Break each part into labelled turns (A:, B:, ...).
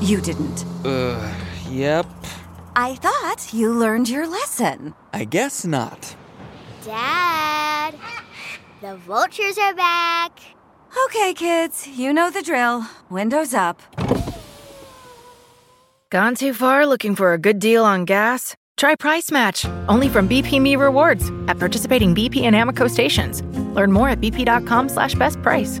A: You didn't.
B: Uh, yep.
A: I thought you learned your lesson.
B: I guess not.
C: Dad, the vultures are back.
A: Okay, kids, you know the drill. Windows up.
D: Gone too far looking for a good deal on gas? Try Price Match, only from BP Me Rewards at participating BP and Amoco stations. Learn more at bp.com slash best price.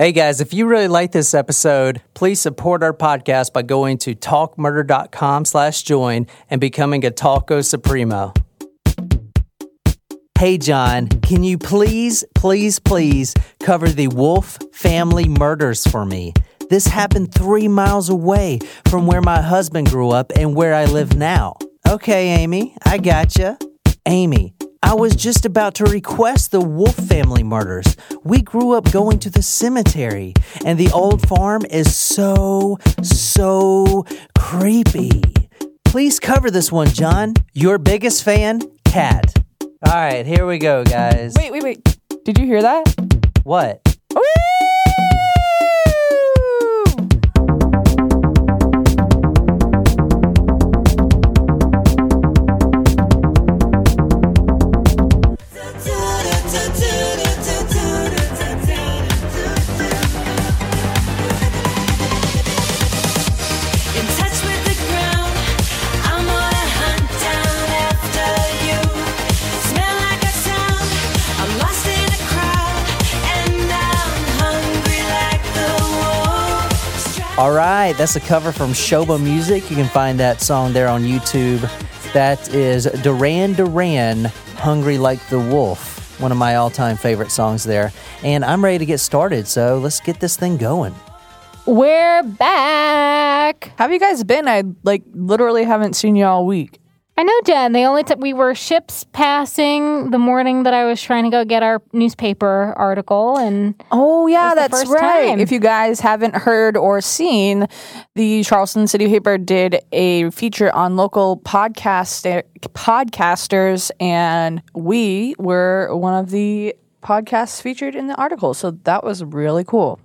E: Hey guys, if you really like this episode, please support our podcast by going to talkmurder.com slash join and becoming a Taco Supremo. Hey John, can you please, please, please cover the Wolf family murders for me? This happened three miles away from where my husband grew up and where I live now. Okay, Amy, I gotcha. Amy, I was just about to request the Wolf family murders. We grew up going to the cemetery, and the old farm is so, so creepy. Please cover this one, John. Your biggest fan, Cat. All right, here we go, guys.
F: Wait, wait, wait. Did you hear that?
E: What?
F: Woo!
E: All right, that's a cover from Shoba Music. You can find that song there on YouTube. That is Duran Duran, Hungry Like the Wolf, one of my all time favorite songs there. And I'm ready to get started, so let's get this thing going.
F: We're back. How have you guys been? I like literally haven't seen you all week.
G: I know, Jen. The only time we were ships passing the morning that I was trying to go get our newspaper article, and
F: Oh yeah, that's right.
G: time.
F: If you guys haven't heard or seen, the Charleston City Paper did a feature on local podcast podcasters, and we were one of the podcasts featured in the article. So that was really cool.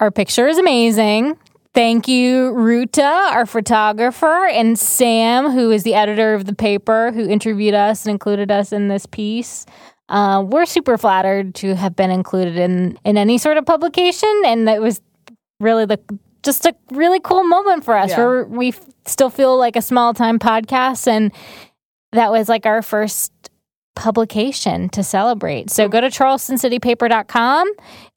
G: our picture is amazing. Thank you, Ruta, our photographer, and Sam, who is the editor of the paper, who interviewed us and included us in this piece. Uh, we're super flattered to have been included in in any sort of publication, and that was really the just a really cool moment for us.
F: Yeah.
G: Where we f- still feel like a small time podcast, and that was like our first publication to celebrate. So go to charlestoncitypaper.com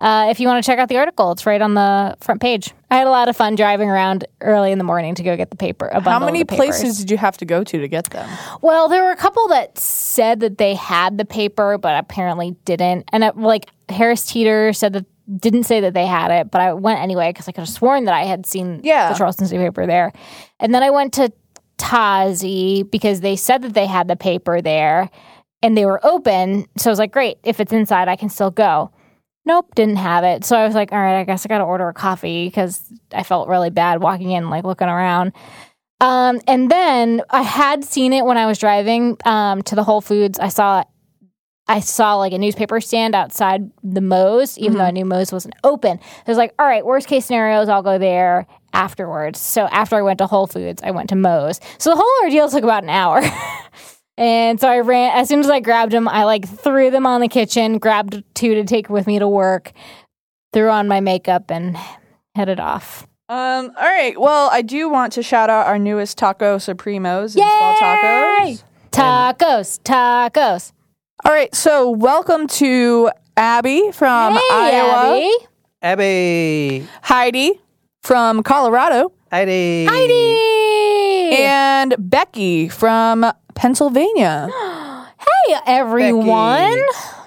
G: uh, if you want to check out the article. It's right on the front page. I had a lot of fun driving around early in the morning to go get the paper.
F: How many places did you have to go to to get them?
G: Well, there were a couple that said that they had the paper, but apparently didn't. And it, like Harris Teeter said that didn't say that they had it, but I went anyway because I could have sworn that I had seen
F: Yeah.
G: the Charleston City paper there. And then I went to Tazi because they said that they had the paper there and they were open. So I was like, great, if it's inside, I can still go. Nope, didn't have it. So I was like, all right, I guess I got to order a coffee because I felt really bad walking in, like looking around. Um, and then I had seen it when I was driving um, to the Whole Foods. I saw it. I saw like a newspaper stand outside the Moe's, even though I knew Moe's wasn't open. I was like, all right, worst case scenarios, I'll go there afterwards. So after I went to Whole Foods, I went to Moe's. So the whole ordeal took about an hour. and so I ran, as soon as I grabbed them, I like threw them on the kitchen, grabbed two to take with me to work, threw on my makeup, and headed off.
F: Um, all right. Well, I do want to shout out our newest Taco Supremos and Small Tacos.
G: Tacos, tacos.
F: All right. So, welcome to Abby from
G: hey,
F: Iowa,
G: Abby.
E: Abby.
F: Heidi from Colorado,
E: Heidi.
G: Heidi.
F: and Becky from Pennsylvania.
G: Hey, everyone.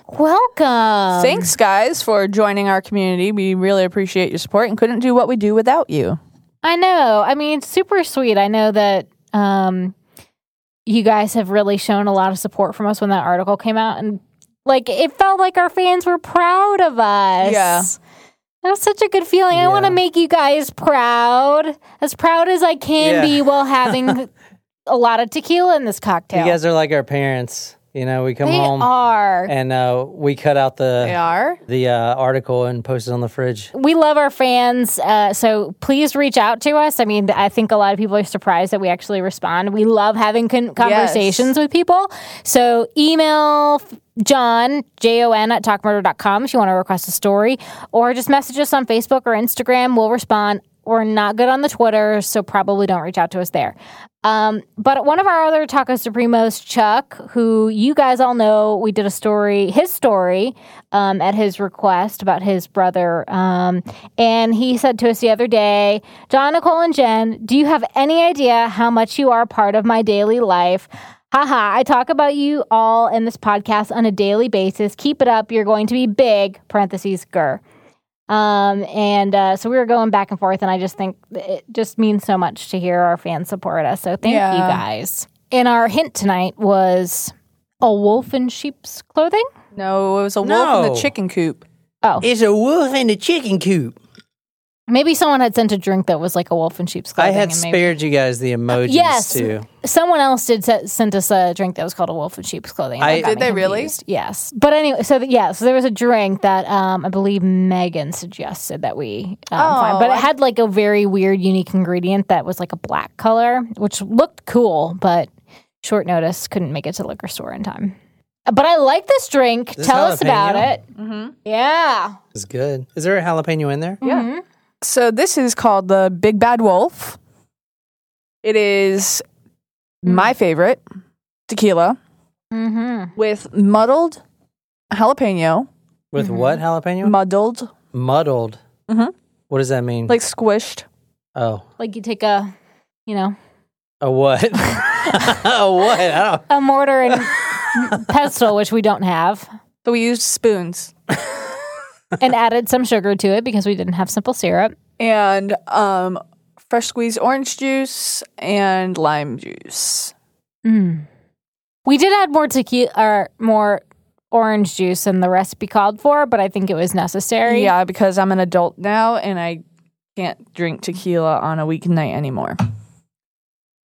G: Welcome.
F: Thanks, guys, for joining our community. We really appreciate your support and couldn't do what we do without you.
G: I know. I mean, it's super sweet. I know that um, you guys have really shown a lot of support from us when that article came out, and like it felt like our fans were proud of us.
F: Yeah.
G: That was such a good feeling. I want to make you guys proud, as proud as I can
E: Yeah.
G: be while having a lot of tequila in this cocktail.
E: You guys are like our parents. You know, we come
G: they
E: home
G: are.
E: and uh, we cut out the
F: They are.
E: the uh, article and post it on the fridge.
G: we love our fans, uh, so please reach out to us. I mean, I think a lot of people are surprised that we actually respond. We love having con- conversations with people. So email John, J O N, at talkmurder.com if you want to request a story, or just message us on Facebook or Instagram. We'll respond. We're not good on the Twitter, so probably don't reach out to us there. Um, but one of our other Taco Supremos, Chuck, who you guys all know, we did a story, his story, um, at his request about his brother. Um, and he said to us the other day, John, Nicole, and Jen, do you have any idea how much you are part of my daily life? Haha, I talk about you all in this podcast on a daily basis. Keep it up. You're going to be big, parentheses, grr. Um, and uh, so we were going back and forth, and I just think it just means so much to hear our fans support us. So thank
F: Yeah.
G: you guys. And our hint tonight was a wolf in sheep's clothing.
F: No, it was a wolf in
E: No.
F: the chicken coop.
G: Oh,
E: It's a wolf in the chicken coop.
G: Maybe someone had sent a drink that was like a wolf in sheep's clothing.
E: I had
G: and maybe-
E: spared you guys the emojis
G: Yes,
E: too.
G: someone else did se- sent us a drink that was called a wolf in sheep's clothing.
E: I-
F: Did
G: me
F: they really?
G: Yes, but anyway, so th- yeah, so there was a drink that um, I believe Megan suggested that we um, find,
F: Oh,
G: but it had like a very weird, unique ingredient that was like a black color, which looked cool, but short notice couldn't make it to the liquor store in time. But I like this drink.
E: This
G: Tell us about
E: jalapeno?
G: it. Yeah.
E: It's good. Is there a jalapeno in there?
F: Yeah. So this is called the Big Bad Wolf. It is my favorite tequila
G: Mm-hmm.
F: with muddled jalapeno.
E: With what jalapeno?
F: Muddled,
E: Muddled.
F: Mhm.
E: What does that mean?
F: like squished.
E: oh,
G: Like you take a, you know,
E: a what? a what? I don't.
G: a mortar and pestle, which we don't have.
F: So we used spoons
G: and added some sugar to it because we didn't have simple syrup.
F: and um, fresh squeezed orange juice and lime juice.
G: Mm. We did add more tequila or more orange juice than the recipe called for, but I think it was necessary.
F: Yeah, because I'm an adult now and I can't drink tequila on a weeknight anymore.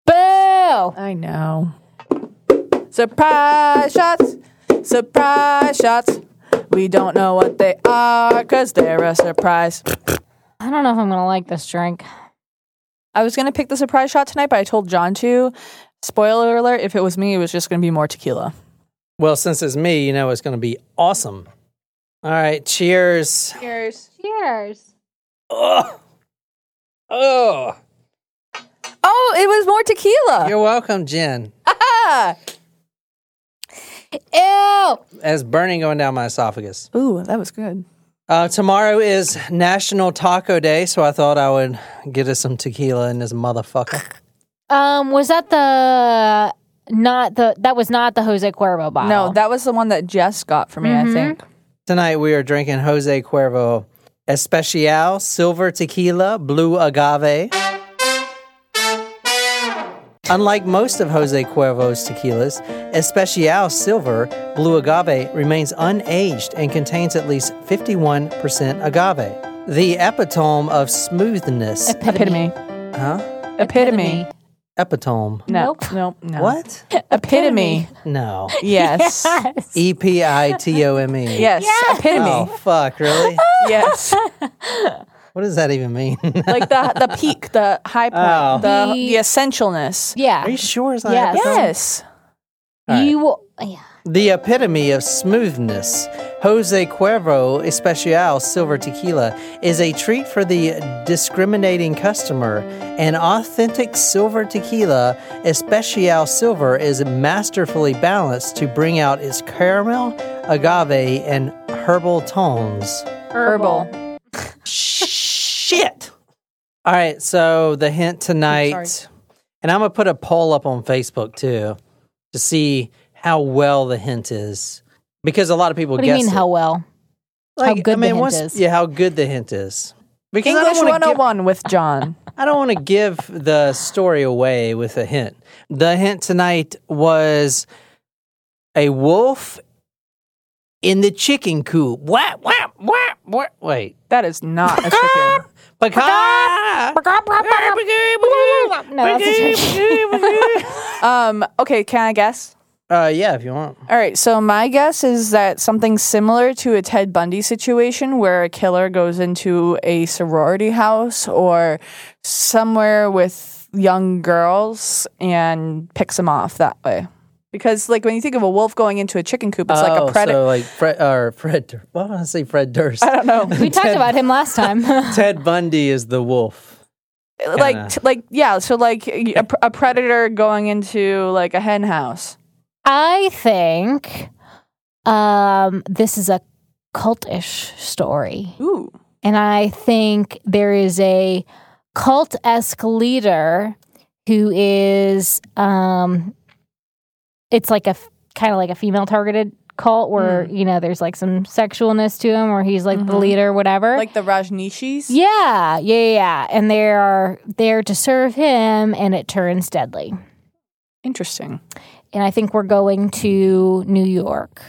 G: Boo!
F: I know. Surprise shots! Surprise shots! We don't know what they are because they're a surprise.
G: I don't know if I'm gonna like this drink.
F: I was going to pick the surprise shot tonight, but I told John to. Spoiler alert, if it was me, it was just going to be more tequila.
E: Well, since it's me, you know it's going to be awesome. All right, cheers.
F: Cheers.
G: Cheers.
E: Oh, oh.
F: Oh, it was more tequila.
E: You're welcome, Jen.
F: Ah!
G: Ew!
E: As burning going down my esophagus.
F: Ooh, that was good.
E: Uh, tomorrow is National Taco Day, so I thought I would get us some tequila in this motherfucker.
G: Um, was that the not the that was not the Jose Cuervo bottle?
F: No, that was the one that Jess got for me, I think.
E: Tonight we are drinking Jose Cuervo Especial Silver Tequila Blue Agave. Unlike most of Jose Cuervo's tequilas, Especial Silver Blue Agave remains unaged and contains at least 51% agave. The epitome of smoothness.
F: Epitome.
E: huh?
F: Epitome.
E: Epitome.
F: No, nope, no.
E: What?
F: Epitome.
E: No.
F: Yes.
G: Yes.
E: E P I T O M E.
F: yes. Epitome.
E: Oh, fuck, really?
F: Yes.
E: What does that even mean?
F: like the the peak, the high point,
E: Oh.
F: the
G: The-
F: the essentialness.
G: Yeah.
E: Are you sure it's not
G: Yes.
F: Yes.
E: All right.
G: You yeah.
E: The epitome of smoothness, Jose Cuervo Especial Silver Tequila is a treat for the discriminating customer. An authentic silver tequila, Especial Silver, is masterfully balanced to bring out its caramel, agave, and herbal tones.
F: Herbal.
E: Shit! All right, so the hint tonight, and I'm gonna put a poll up on Facebook too to see how well the hint is. because a lot of people
G: What do you
E: guess
G: mean,
E: it.
G: how well? how good
E: I
G: the
E: mean,
G: hint
E: what's-
G: is.
E: Yeah, how good the hint is. Because
F: English oh
E: don't wanna give-
F: 101 with John.
E: I don't want to give the story away with a hint. The hint tonight was a wolf in the chicken coop. What? What? What? What? Wait.
F: That is not a chicken.
E: Pecan.
G: No, that's a chicken.
F: Um, okay, can I guess?
E: Uh, yeah, if you want.
F: All right, so my guess is that something similar to a Ted Bundy situation where a killer goes into a sorority house or somewhere with young girls and picks them off that way. Because, like, when you think of a wolf going into a chicken coop, it's like
E: Oh,
F: a predator.
E: So like Fred or Fred. Dur- Why want I say Fred Durst?
F: I don't know.
G: We talked about him last time.
E: Ted Bundy is the wolf.
F: like, t- like, yeah. So, like, a, pr- a predator going into like a hen house.
G: I think um, this is a cultish story.
F: Ooh,
G: And I think there is a cult esque leader who is, um, it's like a kind of like a female targeted cult where, you know, there's like some sexualness to him or he's like the
F: Mhm.
G: leader, whatever.
F: like the Rajneeshis.
G: yeah, yeah, yeah. And they are there to serve him and it turns deadly.
F: Interesting.
G: and I think we're going to New York.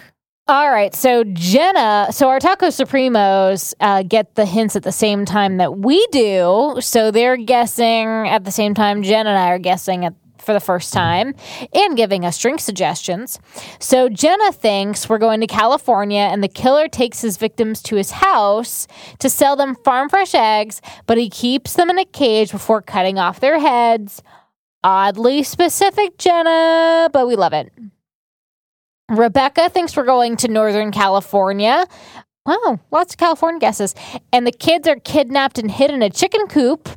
G: All right, so Jenna, so our Taco Supremos uh, get the hints at the same time that we do. So they're guessing at the same time Jenna and I are guessing at, for the first time and giving us drink suggestions. So Jenna thinks we're going to California and the killer takes his victims to his house to sell them farm fresh eggs, but he keeps them in a cage before cutting off their heads. Oddly specific, Jenna, but we love it. Rebecca thinks we're going to Northern California. Wow, lots of California guesses. And the kids are kidnapped and hid in a chicken coop.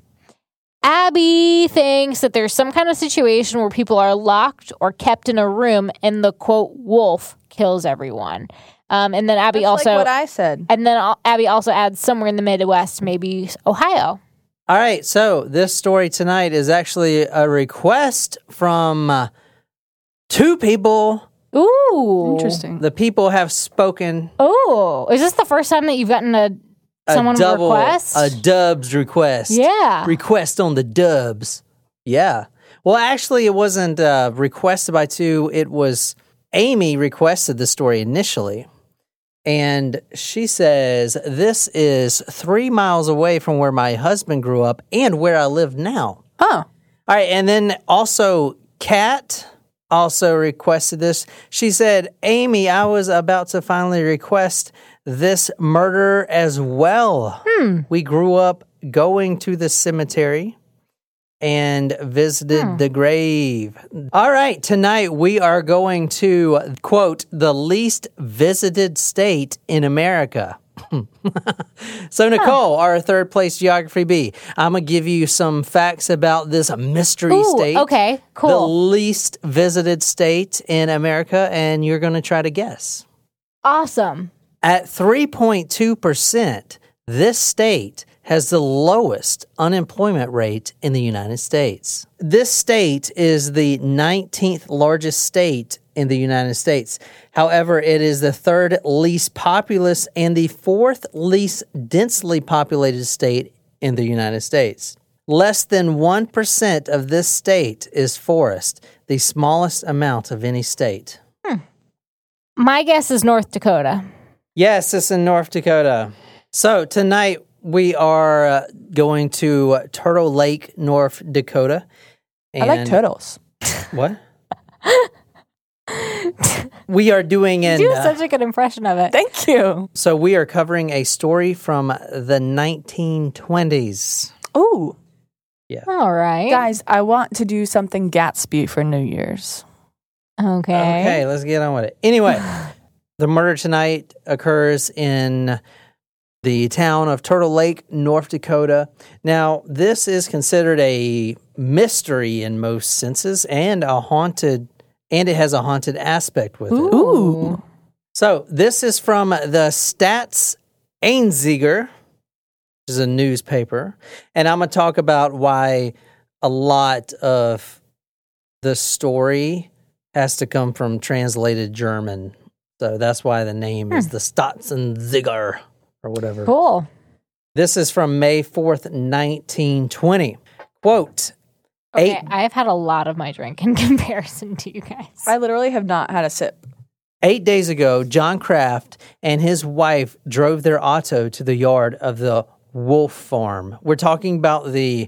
G: Abby thinks that there's some kind of situation where people are locked or kept in a room and the quote wolf kills everyone. Um, and then Abby
F: That's
G: also
F: like what I said.
G: and then Abby also adds somewhere in the Midwest, maybe Ohio.
E: All right, so this story tonight is actually a request from uh, two people.
G: Ooh,
F: Interesting.
E: The people have spoken
G: Oh, is this the first time that you've gotten a someone
E: a double,
G: request?
E: a dubs request.
G: yeah.
E: request on the dubs. Yeah. Well, actually, it wasn't uh, requested by two. It was Amy requested the story initially. And she says, This is three miles away from where my husband grew up and where I live now.
F: Oh,
E: All right. And then also, Kat also requested this. She said, Amy, I was about to finally request this murder as well. Hmm. We grew up going to the cemetery and visited hmm. the grave. All right. Tonight, we are going to quote the least visited state in America. So, Nicole, our third place geography B, I'm going to give you some facts about this mystery
G: Ooh,
E: state.
G: okay, cool.
E: The least visited state in America, and you're going to try to guess.
G: Awesome.
E: At 3.2%, this state has the lowest unemployment rate in the United States. This state is the 19th largest state in the United States. However, it is the third least populous and the fourth least densely populated state in the United States. Less than 1% of this state is forest, the smallest amount of any state. Hmm.
G: My guess is North Dakota.
E: Yes, it's in North Dakota. So tonight we are uh, going to uh, Turtle Lake, North Dakota.
F: I like turtles.
E: What? we are doing an.
G: You do
E: uh,
G: such a good impression of it.
F: Thank you.
E: so we are covering a story from the 1920s.
F: Ooh, Yeah.
G: All right.
F: guys, I want to do something Gatsby for New Year's.
G: Okay.
E: Okay, let's get on with it. Anyway, the murder tonight occurs in the town of Turtle Lake, North Dakota. Now, this is considered a mystery in most senses and a haunted and it has a haunted aspect with it.
F: Ooh.
E: So, this is from the Stats Einziger, which is a newspaper, and I'm going to talk about why a lot of the story has to come from translated German So that's why the name is hmm. the Stotzenziger or whatever.
F: Cool.
E: This is from May 4th, 1920. Quote,
G: Okay,
E: Eight-
G: I have had a lot of my drink in comparison to you guys.
F: I literally have not had a sip.
E: Eight days ago, John Kraft and his wife drove their auto to the yard of the Wolf Farm. We're talking about the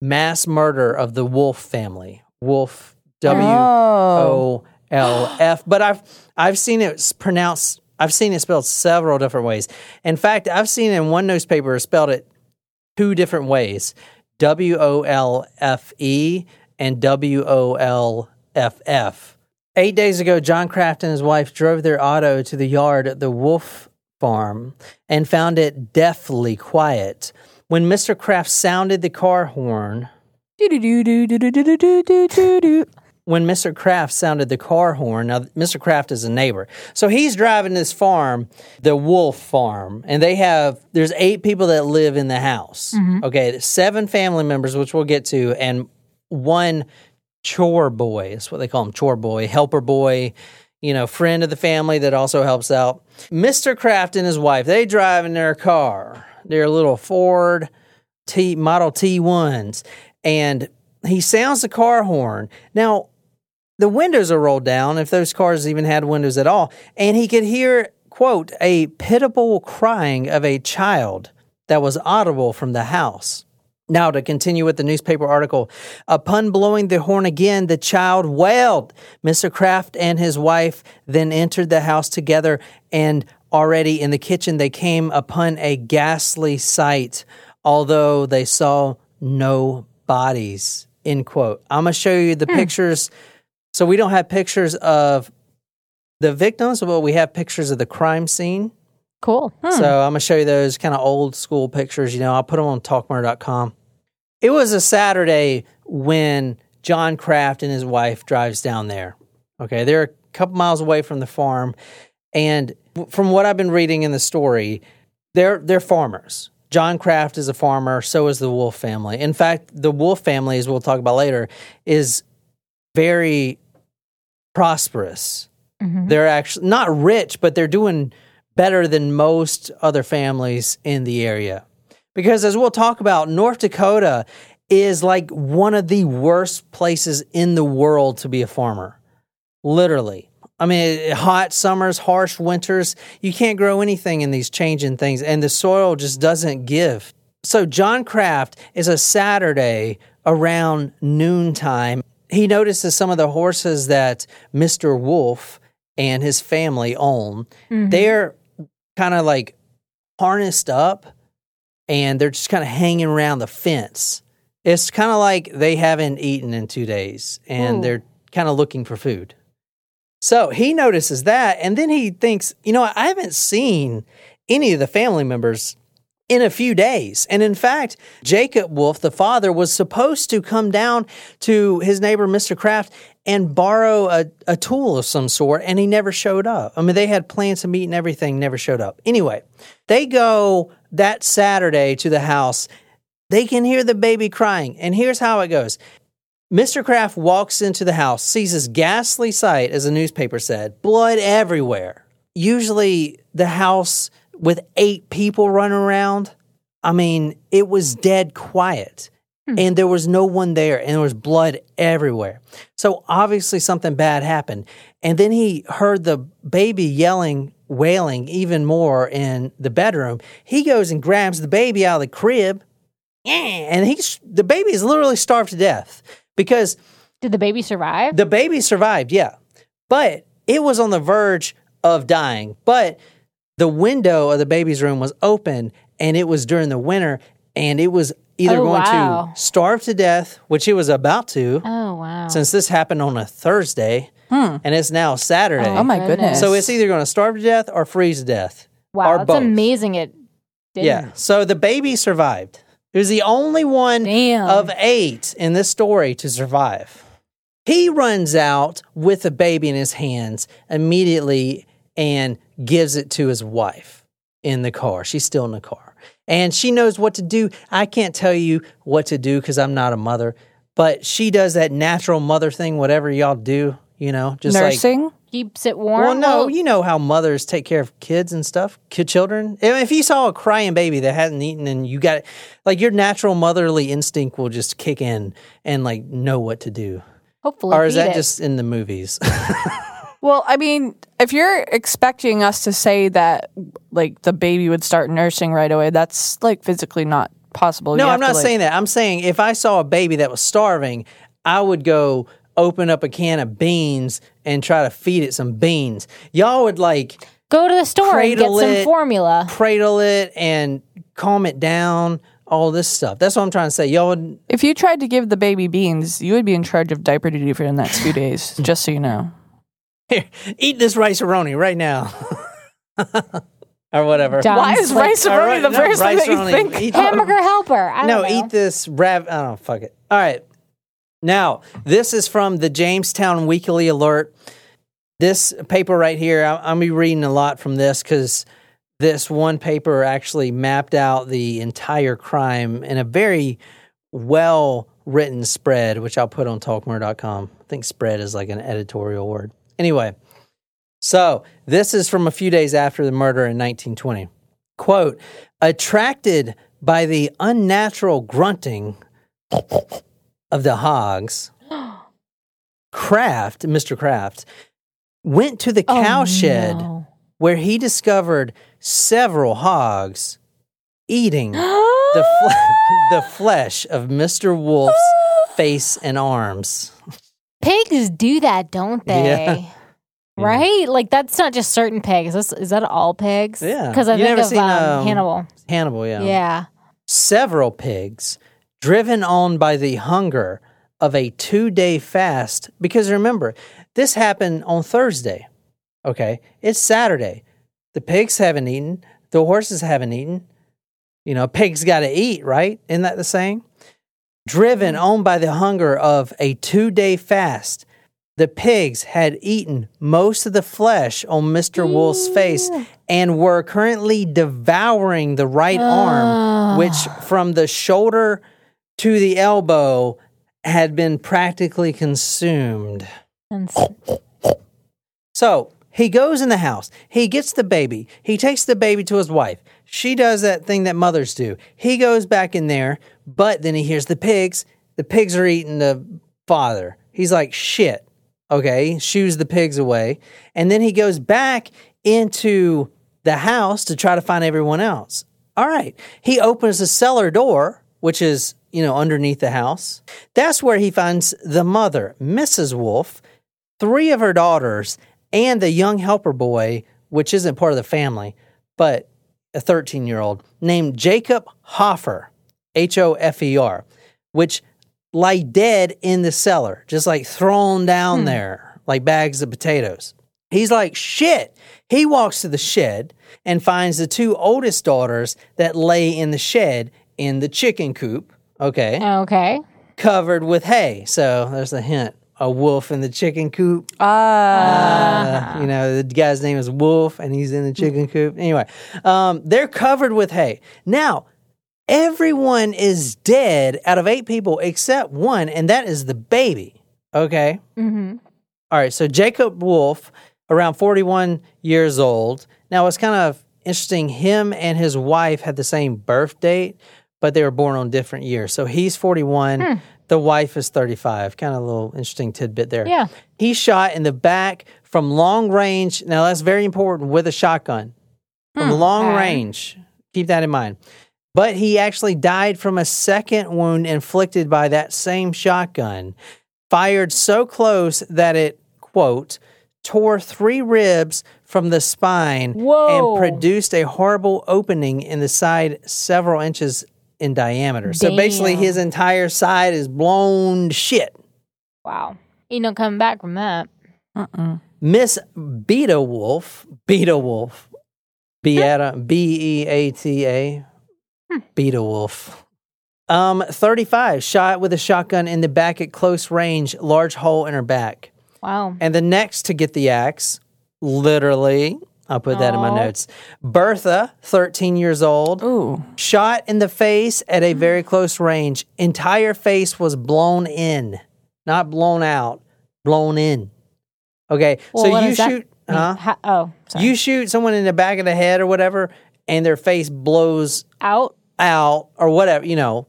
E: mass murder of the Wolf family. Wolf, W O oh. L F. But I've I've seen it pronounced. I've seen it spelled several different ways. In fact, I've seen in one newspaper spelled it two different ways: W O L F E and W O L F F. Eight days ago, John Kraft and his wife drove their auto to the yard at the Wolf Farm and found it deathly quiet. When Mr. Kraft sounded the car horn, when Mr. Kraft sounded the car horn, now Mr. Kraft is a neighbor. So he's driving this farm, the Wolf Farm, and they have there's eight people that live in the house. Mm-hmm. Okay, seven family members, which we'll get to, and one chore boy. That's what they call him, chore boy, helper boy, you know, friend of the family that also helps out. Mr. Kraft and his wife, they drive in their car, their little Ford T Model T ones, and he sounds the car horn. Now, the windows are rolled down, if those cars even had windows at all, and he could hear, quote, a pitiable crying of a child that was audible from the house. Now, to continue with the newspaper article, upon blowing the horn again, the child wailed. Mr. Kraft and his wife then entered the house together, and already in the kitchen, they came upon a ghastly sight, although they saw no bodies. End quote. I'm going to show you the hmm. pictures. So, we don't have pictures of the victims, but we have pictures of the crime scene.
G: Cool. Hmm.
E: So I'm gonna show you those kind of old school pictures. You know, I'll put them on talkmurder.com. It was a Saturday when John Kraft and his wife drives down there. Okay, they're a couple miles away from the farm, and from what I've been reading in the story, they're they're farmers. John Kraft is a farmer. So is the Wolf family. In fact, the Wolf family, as we'll talk about later, is very prosperous. Mm-hmm. They're actually not rich, but they're doing better than most other families in the area. Because as we'll talk about, North Dakota is like one of the worst places in the world to be a farmer. Literally. I mean, hot summers, harsh winters, you can't grow anything in these changing things, and the soil just doesn't give. So, John Kraft is a Saturday around noontime. He notices some of the horses that Mr. Wolf and his family own. Mm-hmm. They're kind of like harnessed up and they're just kind of hanging around the fence. It's kind of like they haven't eaten in two days and
G: Ooh.
E: they're kind of looking for food. So he notices that and then he thinks, you know, I haven't seen any of the family members in a few days. And in fact, Jacob Wolf, the father, was supposed to come down to his neighbor, Mr. Kraft, and borrow a, a tool of some sort, and he never showed up. I mean, they had plans to meet and everything, never showed up. Anyway, they go that Saturday to the house. They can hear the baby crying. And here's how it goes Mr. Kraft walks into the house, sees this ghastly sight, as the newspaper said blood everywhere. Usually, the house with eight people running around, I mean, it was dead quiet. Hmm. And there was no one there, and there was blood everywhere. So obviously, something bad happened. And then he heard the baby yelling, wailing even more in the bedroom. He goes and grabs the baby out of the crib, and he's the baby is literally starved to death because
G: Did the baby survive?
E: the baby survived, yeah, but it was on the verge of dying. But the window of the baby's room was open, and it was during the winter, and it was either
G: Oh,
E: going
G: wow.
E: to starve to death, which it was about to,
G: oh wow.
E: since this happened on a Thursday, hmm. and it's now Saturday.
F: Oh my goodness.
E: So it's either going to starve to death or freeze to death.
G: wow,
E: or
G: that's
E: both.
G: amazing. It didn't.
E: Yeah. So the baby survived. He was the only one
G: Damn.
E: of eight in this story to survive. He runs out with the baby in his hands immediately and gives it to his wife in the car. She's still in the car. And she knows what to do. I can't tell you what to do because I'm not a mother, but she does that natural mother thing, whatever y'all do, you know, just like
F: Nursing?
G: keeps it warm.
E: Well, no, oh. you know how mothers take care of kids and stuff, kid children. If if you saw a crying baby that hasn't eaten and you got it, like your natural motherly instinct will just kick in and like know what to do.
G: hopefully,
E: or is that
G: it.
E: just in the movies?
F: Well, I mean, if you're expecting us to say that like the baby would start nursing right away, that's like physically not possible.
E: no,
F: You
E: I'm
F: have to,
E: not
F: like-
E: saying that. I'm saying if I saw a baby that was starving, I would go open up a can of beans and try to feed it some beans. Y'all would like
G: go to the store and get
E: cradle
G: some
E: it.
G: formula.
E: cradle it and calm it down, all this stuff. That's what I'm trying to say. Y'all would
F: If you tried to give the baby beans, you would be in charge of diaper duty for the next few days, just so you know.
E: Here, eat this rice roni right now. or whatever.
G: Done.
F: Why is
G: Like,
F: rice
E: All
F: roni the
E: no,
F: first thing that you think?
E: Eat-
G: Hamburger helper. I
E: no,
G: don't know.
E: eat this rav. I don't. Fuck it. All right. Now, this is from the Jamestown Weekly Alert. This paper right here, I- I'm be reading a lot from this because this one paper actually mapped out the entire crime in a very well written spread, which I'll put on talkmurder.com. I think spread is like an editorial word. Anyway, so this is from a few days after the murder in 1920. Quote, attracted by the unnatural grunting of the hogs, Kraft, Mr. Kraft, went to the
G: Oh,
E: cowshed
G: no.
E: where he discovered several hogs eating the, fle- the flesh of Mr. Wolf's face and arms.
G: Pigs do that, don't they?
E: Yeah.
G: Right? Like that's not just certain pigs. Is, is that all pigs?
E: Yeah.
G: Because I
E: You
G: think
E: never
G: of
E: seen,
G: um,
E: um,
G: Hannibal.
E: Hannibal, yeah.
G: Yeah.
E: several pigs driven on by the hunger of a two day fast. Because remember, this happened on Thursday. Okay. It's Saturday. The pigs haven't eaten, the horses haven't eaten. You know, pigs got to eat, right? Isn't that the saying? Driven on by the hunger of a two day fast. The pigs had eaten most of the flesh on Mr. Wolf's face and were currently devouring the right arm, ah. which from the shoulder to the elbow had been practically consumed. So he goes in the house. He gets the baby. He takes the baby to his wife. She does that thing that mothers do. He goes back in there, but then he hears the pigs. The pigs are eating the father. He's like, shit. Okay. Shoos the pigs away. And then he goes back into the house to try to find everyone else. All right. He opens the cellar door, which is, you know, underneath the house. That's where he finds the mother, Mrs. Wolf, three of her daughters, and the young helper boy, which isn't part of the family, but a 13 year old named Jacob Hoffer, H O F E R, which lie dead in the cellar, just like thrown down there like bags of potatoes. He's like, shit. He walks to the shed and finds the two oldest daughters that lay in the shed in the chicken coop. Okay
G: okay.
E: covered with hay. So there's a hint. A wolf in the chicken coop.
F: Ah.
E: Uh, you know, the guy's name is Wolf and he's in the chicken coop. Anyway, um, they're covered with hay. Now, everyone is dead out of eight people except one, and that is the baby. Okay.
G: Mm-hmm.
E: All right, so Jacob Wolf, around 41 years old. Now, it's kind of interesting. Him and his wife had the same birth date, but they were born on different years. So he's 41, the wife is 35. Kind of a little interesting tidbit there.
G: Yeah.
E: He shot in the back from long range. Now, that's very important with a shotgun. From long
G: okay.
E: range. Keep that in mind. But he actually died from a second wound inflicted by that same shotgun, fired so close that it, quote, tore three ribs from the spine
G: Whoa.
E: and produced a horrible opening in the side several inches in diameter. So basically, his entire side is blown shit.
G: Wow. Ain't no coming back from that.
F: Mm-mm.
E: Miss Beta Wolf, Beta Wolf, Beata, B E A T A, Beta Wolf. Um, 35, shot with a shotgun in the back at close range, large hole in her back.
G: Wow.
E: And the next to get the axe, literally, I'll put that in my notes. Bertha, 13 years old,
F: Ooh.
E: shot in the face at a very close range. Entire face was blown in, not blown out, blown in. Okay,
G: Well,
E: so you shoot, huh?
G: Ha- oh, sorry.
E: You shoot someone in the back of the head or whatever, and their face blows
G: out.
E: Out or whatever. You know,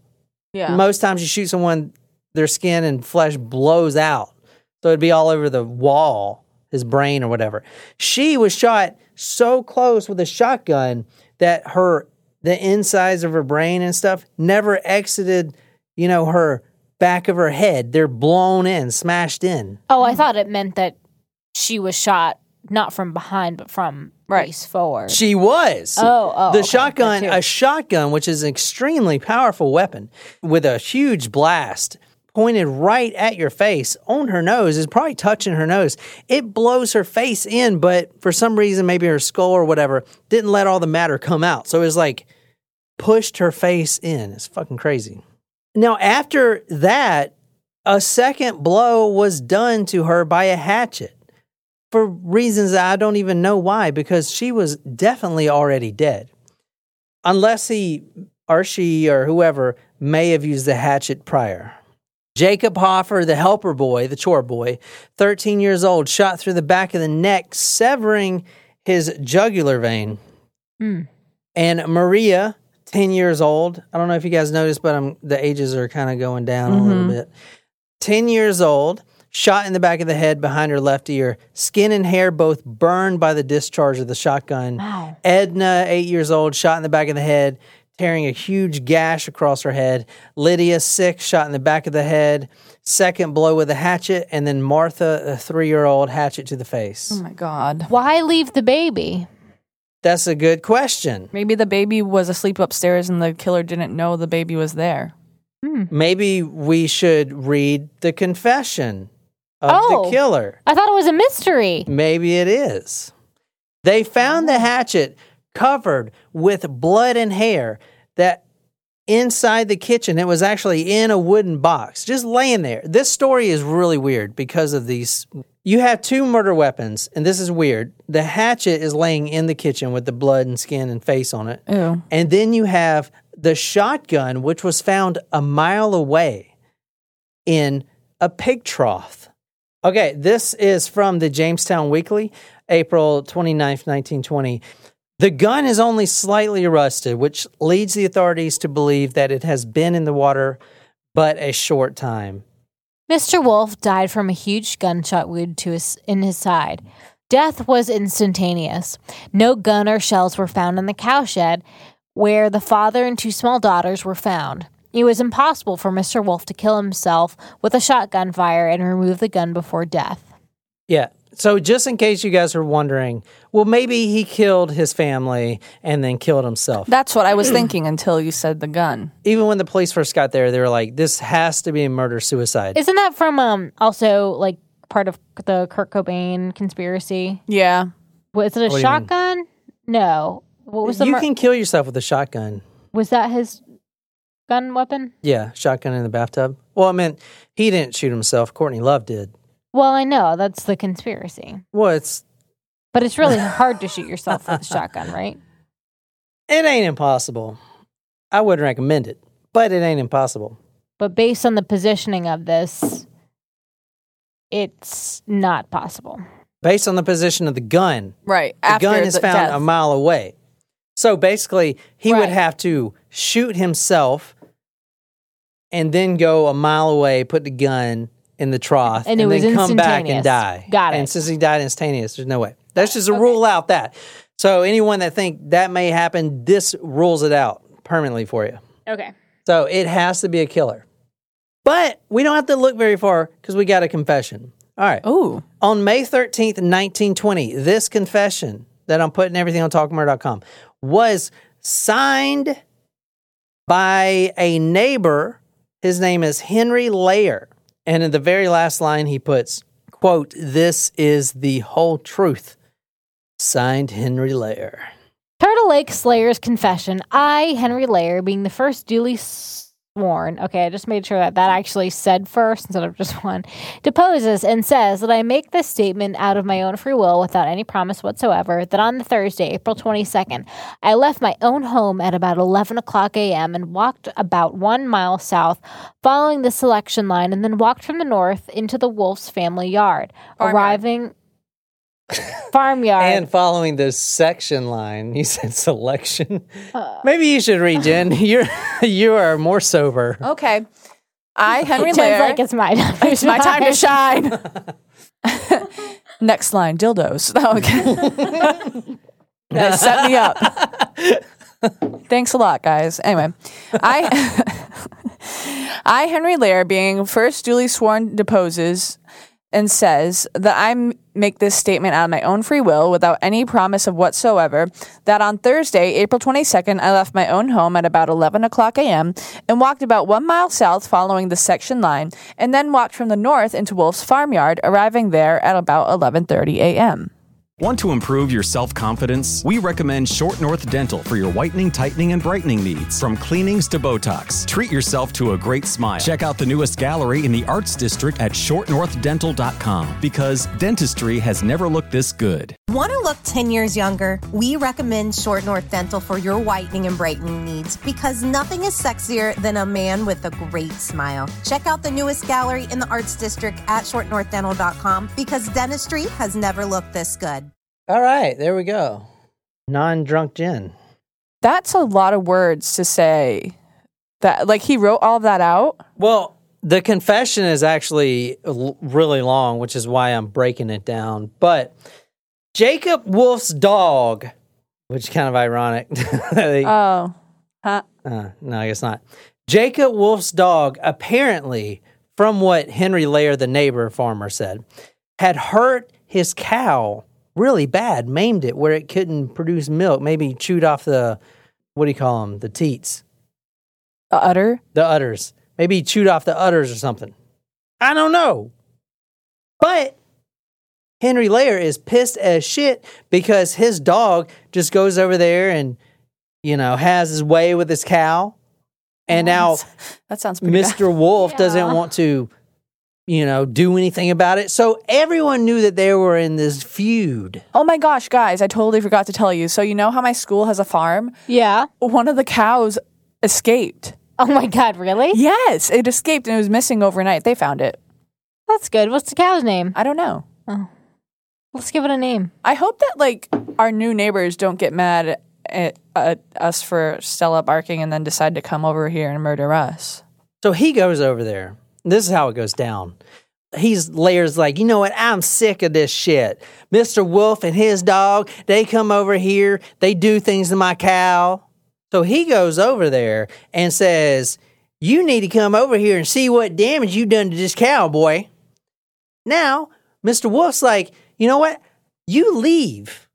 F: Yeah.
E: most times you shoot someone, their skin and flesh blows out, so it'd be all over the wall, his brain or whatever. She was shot so close with a shotgun that her the insides of her brain and stuff never exited, you know, her back of her head. They're blown in, smashed in.
G: Oh, I thought it meant that she was shot not from behind, but from
F: Right.
G: face forward.
E: She was.
G: Oh, oh,
E: The
G: okay,
E: shotgun, a shotgun, which is an extremely powerful weapon with a huge blast pointed right at your face on her nose, is probably touching her nose. It blows her face in, but for some reason, maybe her skull or whatever, didn't let all the matter come out. So it was like pushed her face in. It's fucking crazy. Now, after that, a second blow was done to her by a hatchet for reasons that I don't even know why, because she was definitely already dead. Unless he or she or whoever may have used the hatchet prior. Jacob Hoffer, the helper boy, the chore boy, 13 years old, shot through the back of the neck, severing his jugular vein.
G: Hmm.
E: And Maria, 10 years old, I don't know if you guys noticed, but i the ages are kind of going down a little bit. 10 years old, shot in the back of the head behind her left ear, skin and hair both burned by the discharge of the shotgun.
G: Wow.
E: Edna, eight years old, shot in the back of the head, tearing a huge gash across her head. Lydia, six, shot in the back of the head, second blow with a hatchet. And then Martha, a three year old, hatchet to the face.
F: Oh my god.
G: Why leave the baby?
E: That's a good question.
F: Maybe the baby was asleep upstairs and the killer didn't know the baby was there. Hmm.
E: Maybe we should read the confession of
G: Oh.
E: the killer.
G: I thought it was a mystery.
E: Maybe it is. They found the oh. hatchet covered with blood and hair that inside the kitchen it was actually in a wooden box just laying there this story is really weird because of these you have two murder weapons and this is weird the hatchet is laying in the kitchen with the blood and skin and face on it
F: Ew.
E: and then you have the shotgun, which was found a mile away in a pig trough. Okay, this is from the Jamestown Weekly, April 29th, 1920. The gun is only slightly rusted, which leads the authorities to believe that it has been in the water but a short time.
G: Mr. Wolf died from a huge gunshot wound to his in his side. Death was instantaneous. No gun or shells were found in the cowshed where the father and two small daughters were found. It was impossible for Mr. Wolf to kill himself with a shotgun fire and remove the gun before death.
E: Yeah. So, just in case you guys are wondering, well, maybe he killed his family and then killed himself.
F: That's what I was thinking until you said the gun.
E: Even when the police first got there, they were like, this has to be a murder suicide.
G: Isn't that from um also like part of the Kurt Cobain conspiracy?
F: Yeah.
G: Was it a
E: What do you mean?
G: shotgun? No. What was the
E: you
G: mur-
E: can kill yourself with a shotgun.
G: was that his gun weapon?
E: Yeah, shotgun in the bathtub. Well, I mean, he didn't shoot himself. Courtney Love did.
G: Well, I know that's the conspiracy,
E: Well, it's
G: but it's really hard to shoot yourself with a shotgun, right?
E: it ain't impossible. I wouldn't recommend it, but it ain't impossible.
G: But based on the positioning of this, it's not possible.
E: Based on the position of the gun,
F: Right.
E: the
F: After
E: gun is
F: the
E: found
F: death.
E: a mile away. So basically, he would have to shoot himself and then go a mile away, put the gun in the trough,
G: And it was
E: then come back and die.
G: Got it.
E: And since he died instantaneous, there's no way. That's just a rule out that. So anyone that think that may happen, this rules it out permanently for you.
G: Okay.
E: So it has to be a killer. But we don't have to look very far because we got a confession. All right.
F: Ooh.
E: On May 13th, 1920, this confession that I'm putting everything on talkmurder.com was signed by a neighbor. His name is Henry Layer. And in the very last line, he puts, quote, this is the whole truth. Signed Henry Layer.
G: Turtle Lake Slayer's confession. I, Henry Layer, being the first duly sworn, okay, I just made sure that that actually said first instead of just one, deposes and says that I make this statement out of my own free will without any promise whatsoever that on the Thursday, April 22nd, I left my own home at about 11 o'clock a.m. and walked about one mile south, following the selection line, and then walked from the north into the Wolf's family yard, arriving. Farmyard.
E: And following the section line, you said selection.
G: Uh.
E: Maybe you should read, Jen. You're you are more sober.
F: Okay. I, Henry
G: Jen's
F: Lair.
G: like, it's my time.
F: it's my time to shine. Next line, dildos. Oh, okay. Guys, set me up. Thanks a lot, guys. Anyway, I, I Henry Layer, being first duly sworn, deposes and says that I make this statement out of my own free will without any promise of whatsoever that on Thursday, April 22nd, I left my own home at about 11 o'clock a.m. and walked about one mile south following the section line and then walked from the north into Wolf's farmyard, arriving there at about 11.30 a.m.
H: Want to improve your self confidence? We recommend Short North Dental for your whitening, tightening, and brightening needs. From cleanings to Botox, treat yourself to a great smile. Check out the newest gallery in the Arts District at shortnorthdental.com because dentistry has never looked this good.
I: Want to look 10 years younger? We recommend Short North Dental for your whitening and brightening needs because nothing is sexier than a man with a great smile. Check out the newest gallery in the Arts District at shortnorthdental.com because dentistry has never looked this good.
E: All right, there we go. Non-drunk gin.
F: That's a lot of words to say. That like he wrote all that out.
E: Well, the confession is actually l- really long, which is why I'm breaking it down. But Jacob Wolf's dog, which is kind of ironic. They-
F: Oh, huh?
E: Uh, no, I guess not. Jacob Wolf's dog, apparently, from what Henry Layer, the neighbor farmer, said, had hurt his cow really bad, maimed it where it couldn't produce milk. Maybe chewed off the, what do you call them? The teats,
F: The udder.
E: the udders. Maybe he chewed off the udders or something. I don't know. But Henry Layer is pissed as shit because his dog just goes over there and, you know, has his way with his cow. And now
F: That sounds pretty bad.
E: Mr. Wolf doesn't want to, you know, do anything about it. So everyone knew that they were in this feud.
F: Oh my gosh, guys, I totally forgot to tell you. So, you know how my school has a farm?
G: yeah.
F: One of the cows escaped.
G: Oh my God, really?
F: Yes, it escaped and it was missing overnight. They found it.
G: That's good. What's the cow's name?
F: I don't know. Oh.
G: Let's give it a name.
F: I hope that, like, our new neighbors don't get mad at, at us for Stella barking and then decide to come over here and murder us.
E: So he goes over there. This is how it goes down. He's Layer's like, you know what? I'm sick of this shit. Mr. Wolf and his dog, they come over here, they do things to my cow. So he goes over there and says, You need to come over here and see what damage you done to this cow, boy. Now, Mr. Wolf's like, you know what? You leave.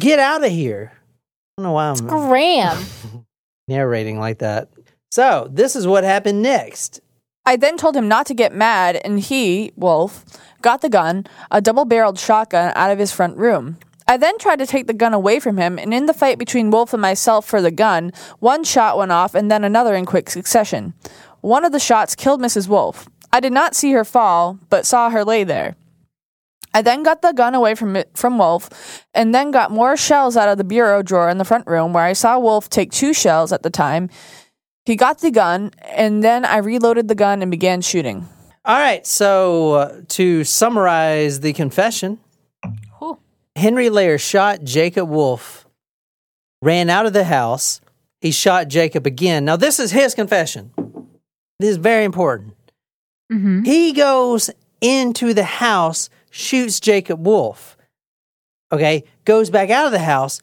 E: Get out of here. I don't know why I'm
G: Graham.
E: narrating like that. So, this is what happened next.
F: I then told him not to get mad, and he, Wolf, got the gun, a double barreled shotgun, out of his front room. I then tried to take the gun away from him, and in the fight between Wolf and myself for the gun, one shot went off and then another in quick succession. One of the shots killed Mrs. Wolf. I did not see her fall, but saw her lay there. I then got the gun away from it, from Wolf, and then got more shells out of the bureau drawer in the front room, where I saw Wolf take two shells at the time. He got the gun, and then I reloaded the gun and began shooting.
E: All right, so uh, to summarize the confession,
G: Whew.
E: Henry Layer shot Jacob Wolf, ran out of the house. He shot Jacob again. Now, this is his confession. This is very important.
G: Mm-hmm.
E: He goes into the house, shoots Jacob Wolf. Okay, goes back out of the house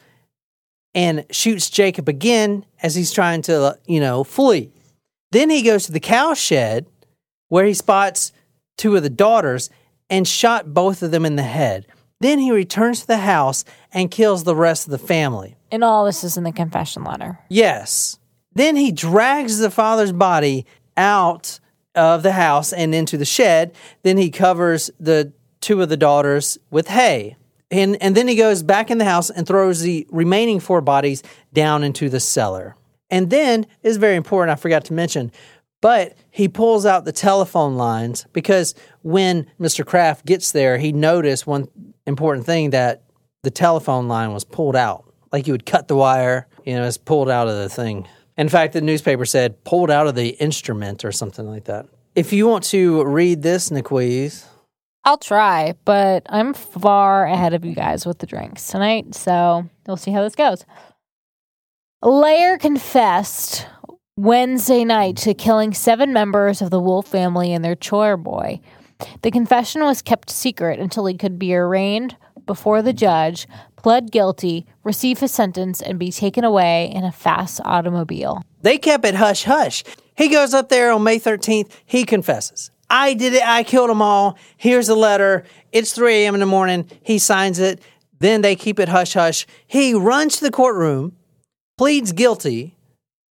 E: and shoots Jacob again as he's trying to, you know, flee. Then he goes to the cow shed where he spots two of the daughters and shot both of them in the head. Then he returns to the house and kills the rest of the family.
G: And all this is in the confession letter.
E: Yes. Then he drags the father's body out of the house and into the shed. Then he covers the two of the daughters with hay. And, and then he goes back in the house and throws the remaining four bodies down into the cellar. And then is very important, I forgot to mention, but he pulls out the telephone lines because when Mr. Kraft gets there, he noticed one important thing that the telephone line was pulled out. Like you would cut the wire, you know, it's pulled out of the thing. In fact, the newspaper said pulled out of the instrument or something like that. If you want to read this, Niquiz,
G: I'll try, but I'm far ahead of you guys with the drinks tonight, so we'll see how this goes. Layer confessed Wednesday night to killing seven members of the Wolf family and their chore boy. The confession was kept secret until he could be arraigned before the judge, pled guilty, receive his sentence, and be taken away in a fast automobile.
E: They kept it hush hush. He goes up there on May 13th. He confesses. I did it. I killed them all. Here's the letter. It's 3 a.m. in the morning. He signs it. Then they keep it hush hush. He runs to the courtroom, pleads guilty,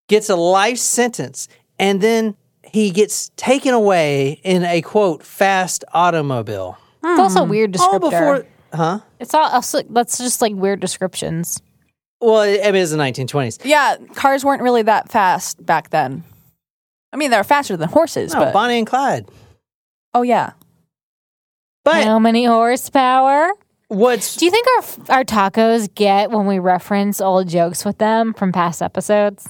E: gets a life sentence, and then he gets taken away in a quote fast automobile.
G: It's also a hmm. weird
E: All
G: descriptor.
E: before, huh?
G: It's all uh, also, that's just like weird descriptions.
E: Well, it it is the 1920s.
F: Yeah, cars weren't really that fast back then. I mean, they were faster than horses,
E: No,
F: but
E: Bonnie and Clyde.
F: Oh yeah.
E: But
G: How many horsepower?
E: what's
G: Do you think our our tacos get when we reference old jokes with them from past episodes?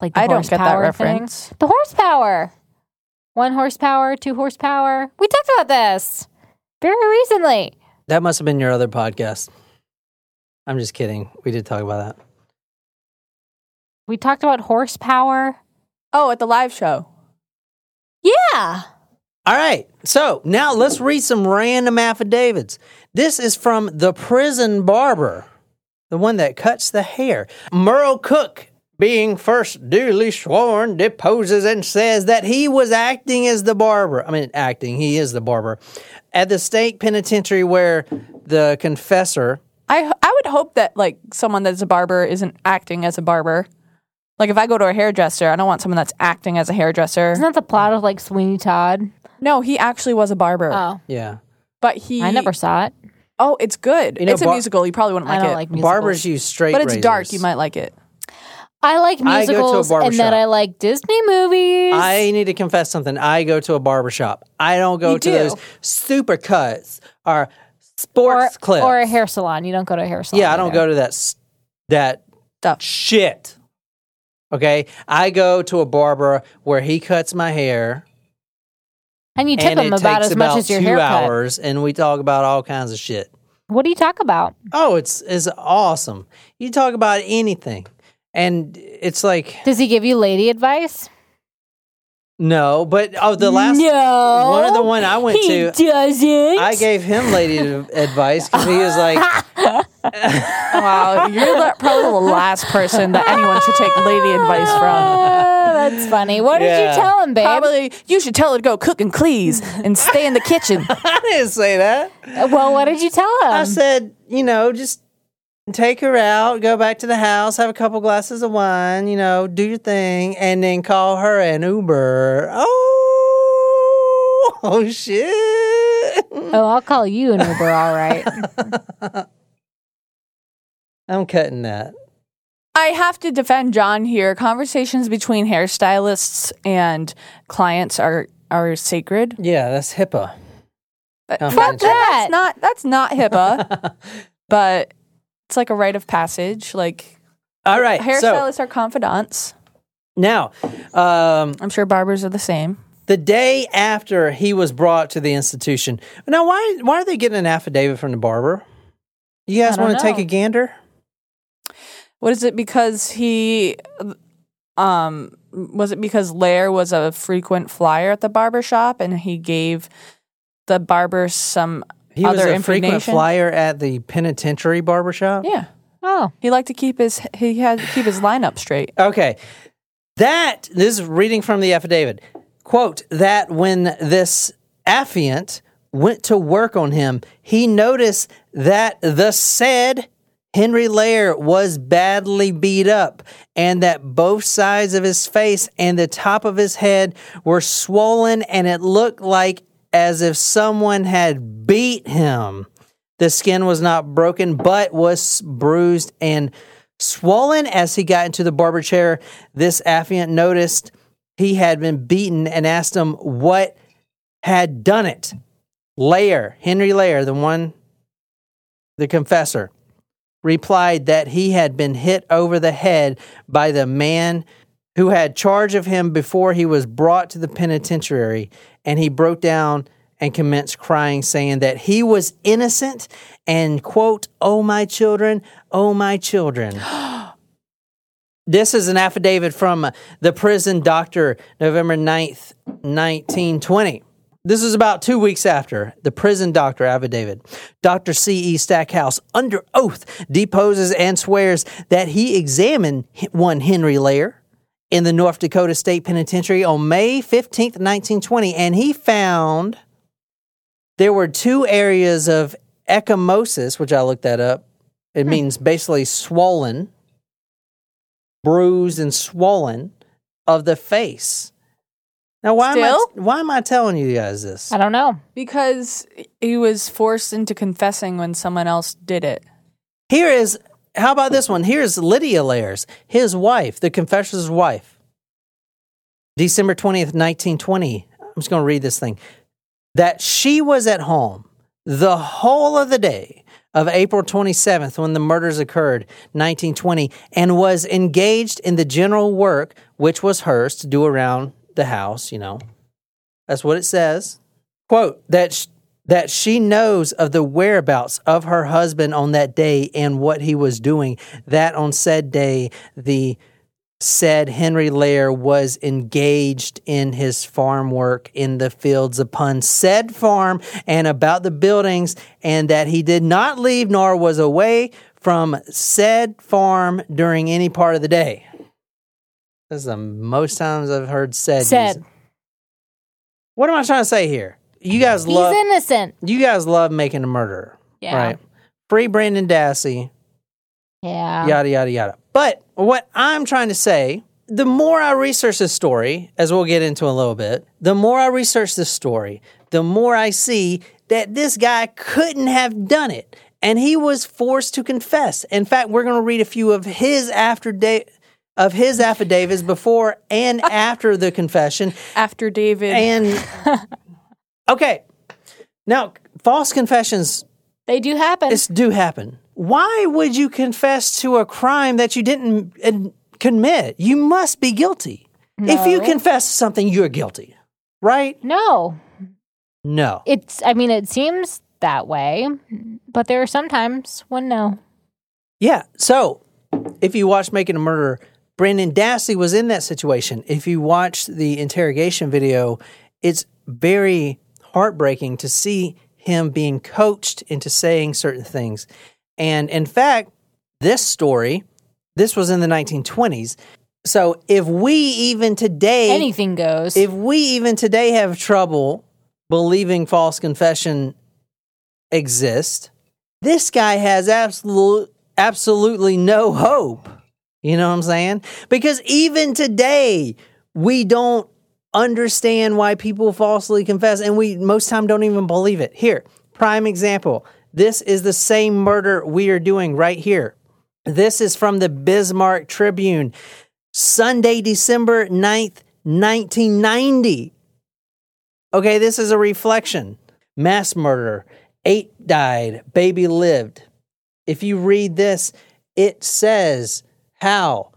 G: Like the
F: I don't get that
G: horsepower thing?
F: reference.
G: The horsepower. One horsepower, two horsepower. We talked about this very recently.
E: that must have been your other podcast. I'm just kidding. We did talk about that.
G: We talked about horsepower.
F: Oh, at the live show.
G: Yeah.
E: All right. So now let's read some random affidavits. This is from the prison barber, the one that cuts the hair. Merle Cook, being first duly sworn, deposes and says that he was acting as the barber. I mean, acting, he is the barber. At the state penitentiary where the confessor,
F: I I would hope that like someone that's a barber isn't acting as a barber. Like if I go to a hairdresser, I don't want someone that's acting as a hairdresser.
G: Isn't that the plot of like Sweeney Todd?
F: No, he actually was a barber.
G: Oh,
E: yeah.
F: but he
G: I never saw it.
F: Oh, it's good.
E: You know,
F: it's a
E: bar-
F: musical. You probably wouldn't
G: I
F: like
G: don't
F: it.
G: like musicals.
E: barbers use straight
F: but it's dark.
E: razors.
F: You might like it.
G: I like
E: I go to a
G: musicals and
E: barbershop.
G: that I like Disney movies.
E: I need to confess something. I go to a barber shop. I don't go
F: You
E: to
F: do.
E: those super cuts or
G: or,
E: sports clips.
G: or a hair salon. You don't go to a hair salon.
E: Yeah, I don't
G: either.
E: go to that s- that
F: Stuff.
E: shit. Okay, I go to a barber where he cuts my hair,
G: And you tip
E: and it
G: about as much
E: about
G: as your
E: two
G: haircut.
E: hours, and we talk about all kinds of shit.
G: What do you talk about?
E: Oh, it's it's awesome. You talk about anything, and it's like
G: Does he give you lady advice?
E: No, but oh, the last
G: no,
E: one of the one I went
G: he
E: to,
G: doesn't.
E: I gave him lady advice because he was like,
F: Wow, you're the, probably the last person that anyone should take lady advice from.
G: That's funny. What did you tell him, babe?
F: Probably you should tell her to go cook and please and stay in the kitchen.
E: I didn't say that.
G: well, what did you tell him?
E: I said, you know, just take her out, go back to the house, have a couple glasses of wine, you know, do your thing, and then call her an Uber. Oh, oh shit.
G: oh, I'll call you an Uber. All right.
E: I'm cutting that.
F: I have to defend John here. Conversations between hairstylists and clients are are sacred.
E: Yeah, that's HIPAA.
F: Uh, Fuck that. That's not that's not HIPAA, but it's like a rite of passage. Like
E: All right. So
F: hairstylists are confidants.
E: now, um,
F: I'm sure barbers are the same.
E: the day after he was brought to the institution. Now, why why are they getting an affidavit from the barber? You guys want to take a gander?
F: What is it? Because he, um, was it because Layer was a frequent flyer at the barber shop and he gave the barber some
E: He
F: other
E: was a frequent flyer at the penitentiary barbershop.
F: Yeah,
G: Oh,
F: he liked to keep his he had to keep his lineup straight.
E: Okay. That, this is reading from the affidavit. Quote, that when this affiant went to work on him, he noticed that the said Henry Layer was badly beat up and that both sides of his face and the top of his head were swollen and it looked like as if someone had beat him. The skin was not broken, but was bruised and swollen. As he got into the barber chair, this affiant noticed he had been beaten and asked him what had done it. Layer, Henry Layer, the one, the confessor, replied that he had been hit over the head by the man who had charge of him before he was brought to the penitentiary, and he broke down and commenced crying, saying that he was innocent and, quote, oh, my children, oh, my children. this is an affidavit from uh, the prison doctor, November 9th, 1920. This is about two weeks after the prison doctor affidavit. Dr. C.E. Stackhouse, under oath, deposes and swears that he examined one Henry Layer in the North Dakota State Penitentiary on May 15th, 1920, and he found there were two areas of ecchymosis, which I looked that up. It hmm. means basically swollen, bruised, and swollen of the face. Now, why am, I, why am I telling you guys this?
G: I don't know.
F: Because he was forced into confessing when someone else did it.
E: Here is, how about this one? Here's Lydia Layers, his wife, the confessor's wife. December 20th, 1920. I'm just going to read this thing. That she was at home the whole of the day of April 27th when the murders occurred, 1920, and was engaged in the general work which was hers to do around the house, you know. That's what it says. Quote, that that she knows of the whereabouts of her husband on that day and what he was doing, that on said day the said Henry Layer was engaged in his farm work in the fields upon said farm and about the buildings, and that he did not leave nor was away from said farm during any part of the day. This is the most times I've heard said.
G: Said.
E: used. What am I trying to say here? You guys
G: He's
E: love
G: innocent.
E: you guys love making a murderer.
G: Yeah.
E: Right. Free Brendan Dassey,
G: Yeah.
E: yada, yada, yada. But what I'm trying to say, the more I research this story, as we'll get into in a little bit, the more I research this story, the more I see that this guy couldn't have done it. And he was forced to confess. In fact, we're going to read a few of his after da- of his affidavits before and after the confession.
F: After David.
E: And okay, now false confessions
G: They do happen.
E: this do happen. Why would you confess to a crime that you didn't commit? You must be guilty. If you confess to something, you're guilty, right?
G: no.
E: No.
G: It's I mean it seems that way, but there are some times when no.
E: Yeah. So, if you watch Making a Murder, Brendan Dassey was in that situation. If you watch the interrogation video, it's very heartbreaking to see him being coached into saying certain things. And in fact, this story, this was in the 1920s. So, if we even today
G: Anything goes.
E: if we even today have trouble believing false confession exists, this guy has absolute, absolutely no hope. You know what I'm saying? Because even today, we don't understand why people falsely confess, and we most time don't even believe it. Here, prime example. This is the same murder we are doing right here. This is from the Bismarck Tribune, Sunday, December 9th, 1990. Okay, this is a reflection. Mass murder. Eight died. Baby lived. If you read this, it says how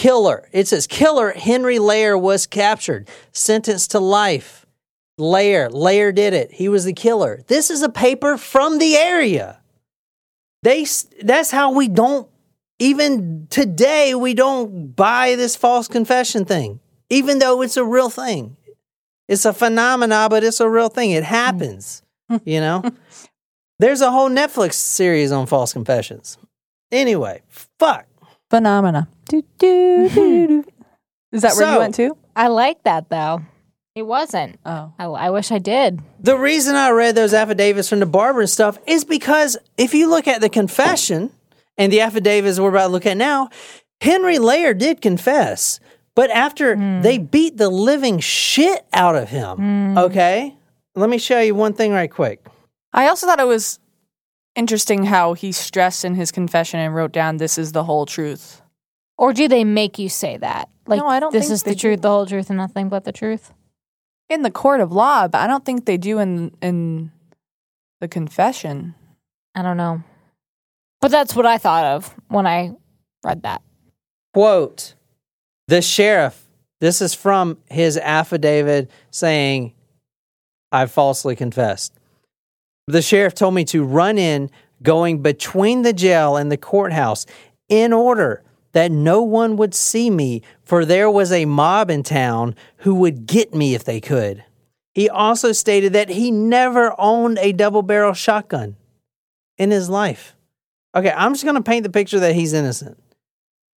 E: killer. It says killer Henry Layer was captured, sentenced to life. Layer, Layer did it. He was the killer. This is a paper from the area. They that's how we don't even today we don't buy this false confession thing. Even though it's a real thing. It's a phenomena, but it's a real thing. It happens. you know? There's a whole Netflix series on false confessions. Anyway, fuck.
F: Phenomena. Do, do, do, hmm. do. Is that where
E: So-
F: you went to?
G: I like that though. It wasn't.
F: Oh.
G: I, I wish I did.
E: The reason I read those affidavits from the barber and stuff is because if you look at the confession and the affidavits we're about to look at now, Henry Layer did confess. But after hmm. they beat the living shit out of him, hmm. okay? Let me show you one thing right quick.
F: I also thought it was interesting how he stressed in his confession and wrote down, This is the whole truth.
G: Or do they make you say that? Like
F: No, I don't
G: this
F: think
G: is
F: they
G: the truth,
F: do.
G: the whole truth, and nothing but the truth.
F: In the court of law, but I don't think they do in in the confession.
G: I don't know. But that's what I thought of when I read that.
E: Quote The sheriff, this is from his affidavit saying I falsely confessed. The sheriff told me to run in, going between the jail and the courthouse, in order that no one would see me, for there was a mob in town who would get me if they could. He also stated that he never owned a double barrel shotgun in his life. Okay, I'm just going to paint the picture that he's innocent.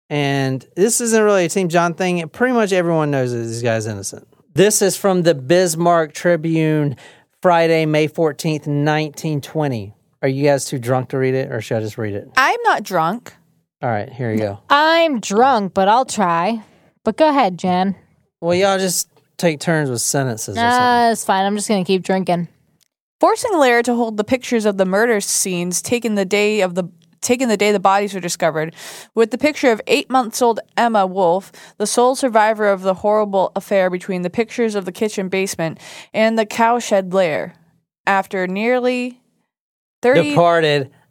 E: And this isn't really a Team John thing. Pretty much everyone knows that this guy's innocent. This is from the Bismarck Tribune, Friday, May 14th, 1920. Are you guys too drunk to read it, or should I just read it?
F: I'm not drunk.
E: All right, here you go.
G: I'm drunk, but I'll try. But go ahead, Jen.
E: Well, y'all just take turns with sentences or something.
G: Uh, it's fine. I'm just gonna keep drinking.
F: Forcing Layer to hold the pictures of the murder scenes taken the day of the taken the day the bodies were discovered, with the picture of eight months old Emma Wolf, the sole survivor of the horrible affair between the pictures of the kitchen basement and the cowshed Layer. After nearly thirty
E: Departed.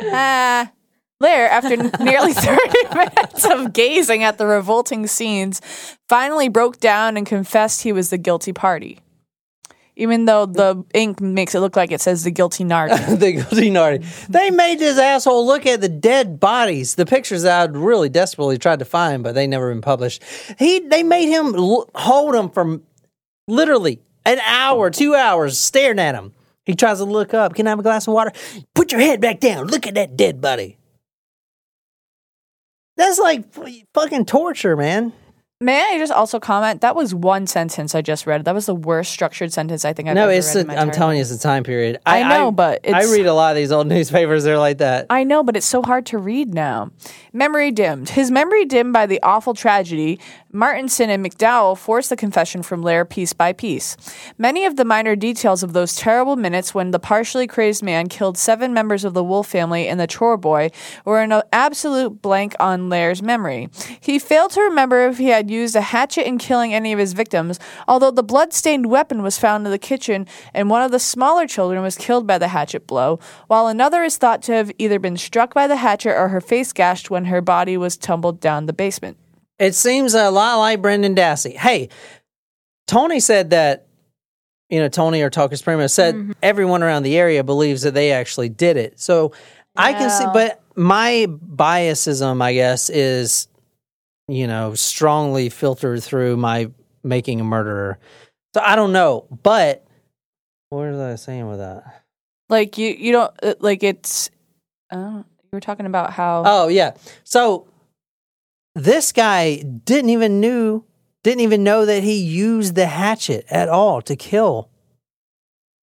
F: Ah. Layer, after nearly 30 minutes of gazing at the revolting scenes, finally broke down and confessed he was the guilty party. Even though the ink makes it look like it says the guilty narc.
E: the guilty naughty. They made this asshole look at the dead bodies, the pictures that I'd really desperately tried to find, but they never been published. He, they made him l- hold him for literally an hour, two hours, staring at him. He tries to look up. Can I have a glass of water? Put your head back down. Look at that dead body. That's like f- fucking torture, man.
F: May I just also comment? That was one sentence I just read. That was the worst structured sentence I think I've
E: no,
F: ever
E: it's.
F: read. My
E: I'm telling you, it's a time period.
F: I know, but
E: I read a lot of these old newspapers. They're like that.
F: I know, but it's so hard to read now. Memory dimmed. His memory dimmed by the awful tragedy, Martinson and McDowell forced the confession from Layer piece by piece. Many of the minor details of those terrible minutes when the partially crazed man killed seven members of the Wolf family and the chore boy were an absolute blank on Layer's memory. He failed to remember if he had used a hatchet in killing any of his victims, although the blood-stained weapon was found in the kitchen and one of the smaller children was killed by the hatchet blow, while another is thought to have either been struck by the hatchet or her face gashed when her body was tumbled down the basement.
E: It seems a lot like Brendan Dassey. Hey, Tony said that, you know, Tony or Taco Supremo said
F: Mm-hmm.
E: everyone around the area believes that they actually did it. So I can see, but my biasism, I guess, is, you know, strongly filtered through my making a murderer. So I don't know, but what was I saying with that?
F: Like you, you don't uh, like it's. Uh, you were talking about how.
E: Oh yeah. So this guy didn't even knew didn't even know that he used the hatchet at all to kill.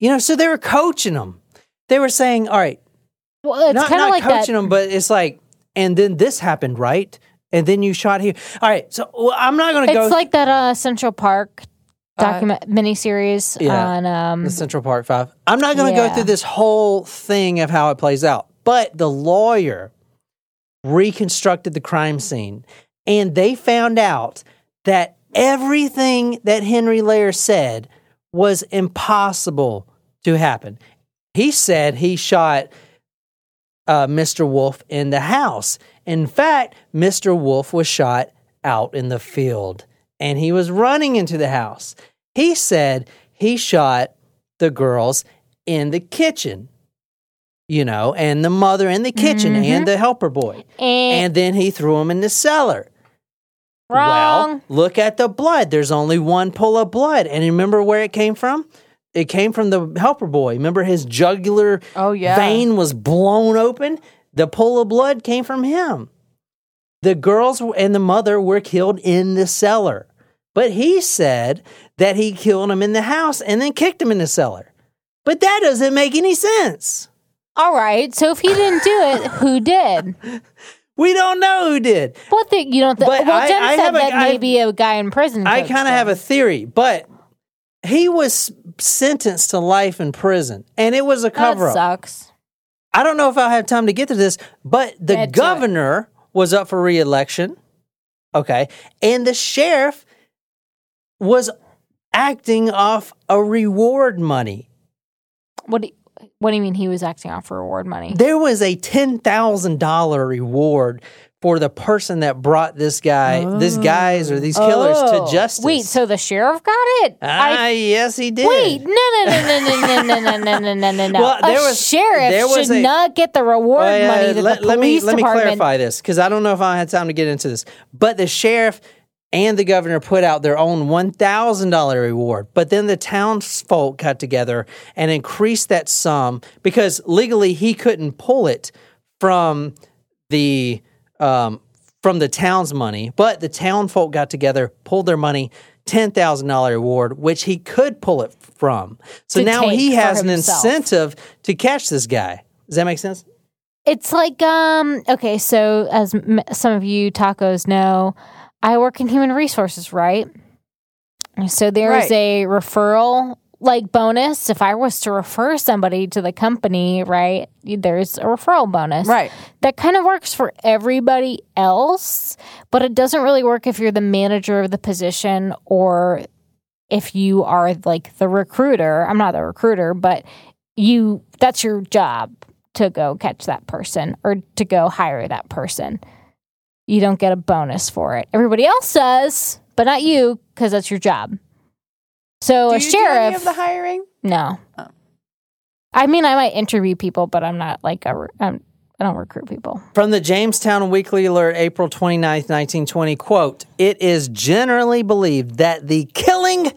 E: You know, so they were coaching him. They were saying, "All right,
G: Well, it's
E: not,
G: kind of
E: not
G: like
E: coaching
G: that.
E: him, but it's like, and then this happened, right? And then you shot here. All right, so well, I'm not going to go
G: It's like that uh, Central Park
F: Uh,
G: document miniseries
E: Yeah.
G: on um,
E: the Central Park Five. I'm not going to go through this whole thing of how it plays out, but the lawyer reconstructed the crime scene, and they found out that everything that Henry Layer said was impossible to happen. He said he shot uh, Mr. Wolf in the house. In fact, Mr. Wolf was shot out in the field and he was running into the house. He said he shot the girls in the kitchen, you know, and the mother in the kitchen and the helper boy.
G: and,
E: And then he threw them in the cellar.
G: Wrong.
E: Well, look at the blood. There's only one pull of blood. And remember where it came from? It came from the helper boy. Remember his jugular
F: Oh yeah.
E: vein was blown open? The pull of blood came from him. The girls and the mother were killed in the cellar. But he said that he killed them in the house and then kicked them in the cellar. But that doesn't make any sense.
G: All right. So if he didn't do it, who did?
E: We don't know who did.
G: The you don't? Th-
E: But
G: well,
E: I-
G: Jen
E: I
G: said
E: have a-
G: that
E: I-
G: maybe a guy in prison.
E: I kind of have a theory, but he was sentenced to life in prison and it was a
G: That
E: cover up.
G: sucks.
E: I don't know if I'll have time to get to this, but the
G: Get
E: governor was up for reelection. Okay. And the sheriff was acting off a reward money.
G: What do you, What do you mean he was acting off for reward money?
E: There was a $10,000 reward for the person that brought this guy, these guys or these killers
G: Oh.
E: to justice.
G: Wait, so the sheriff got it?
E: ah, yes, he did.
G: Wait, no, no, no, no, no, no, no, no, no, no, no, no, no.
E: Well, there
G: a
E: was-
G: sheriff
E: there was
G: should
E: a-
G: not get the reward
E: Oh, yeah,
G: money that
E: let,
G: the
E: let me
G: police
E: let me
G: department.
E: clarify this because I don't know if I had time to get into this. But the sheriff and the governor put out their own one thousand dollar reward. But then the townsfolk got together and increased that sum because legally he couldn't pull it from the um, from the town's money. But the townfolk got together, pulled their money. Ten thousand dollar reward, which he could pull it from. So now he has an
G: himself.
E: incentive to catch this guy. Does that make sense?
G: It's like um okay, so as m- some of you tacos know, I work in human resources, right? So there is
F: Right.
G: a referral like bonus if I was to refer somebody to the company, right? There's a referral bonus.
F: Right.
G: That kind of works for everybody else, but it doesn't really work if you're the manager of the position or if you are like the recruiter. I'm not the recruiter, but you that's your job to go catch that person or to go hire that person. You don't get a bonus for it. Everybody else does, but not you because that's your job. So
F: Do
G: a
F: you do
G: sheriff
F: any of the hiring?
G: no.
F: Oh.
G: I mean, I might interview people, but I'm not like a. re- I'm, I don't recruit people.
E: From the Jamestown Weekly Alert, April 29th, 1920, quote, It is generally believed that the killing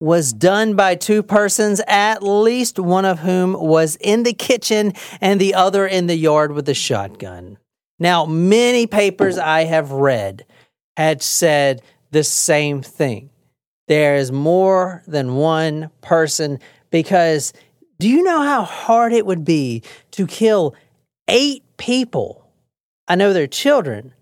E: was done by two persons, at least one of whom was in the kitchen and the other in the yard with a shotgun. Now, many papers I have read had said the same thing. There is more than one person because do you know how hard it would be to kill eight people? I know they're children,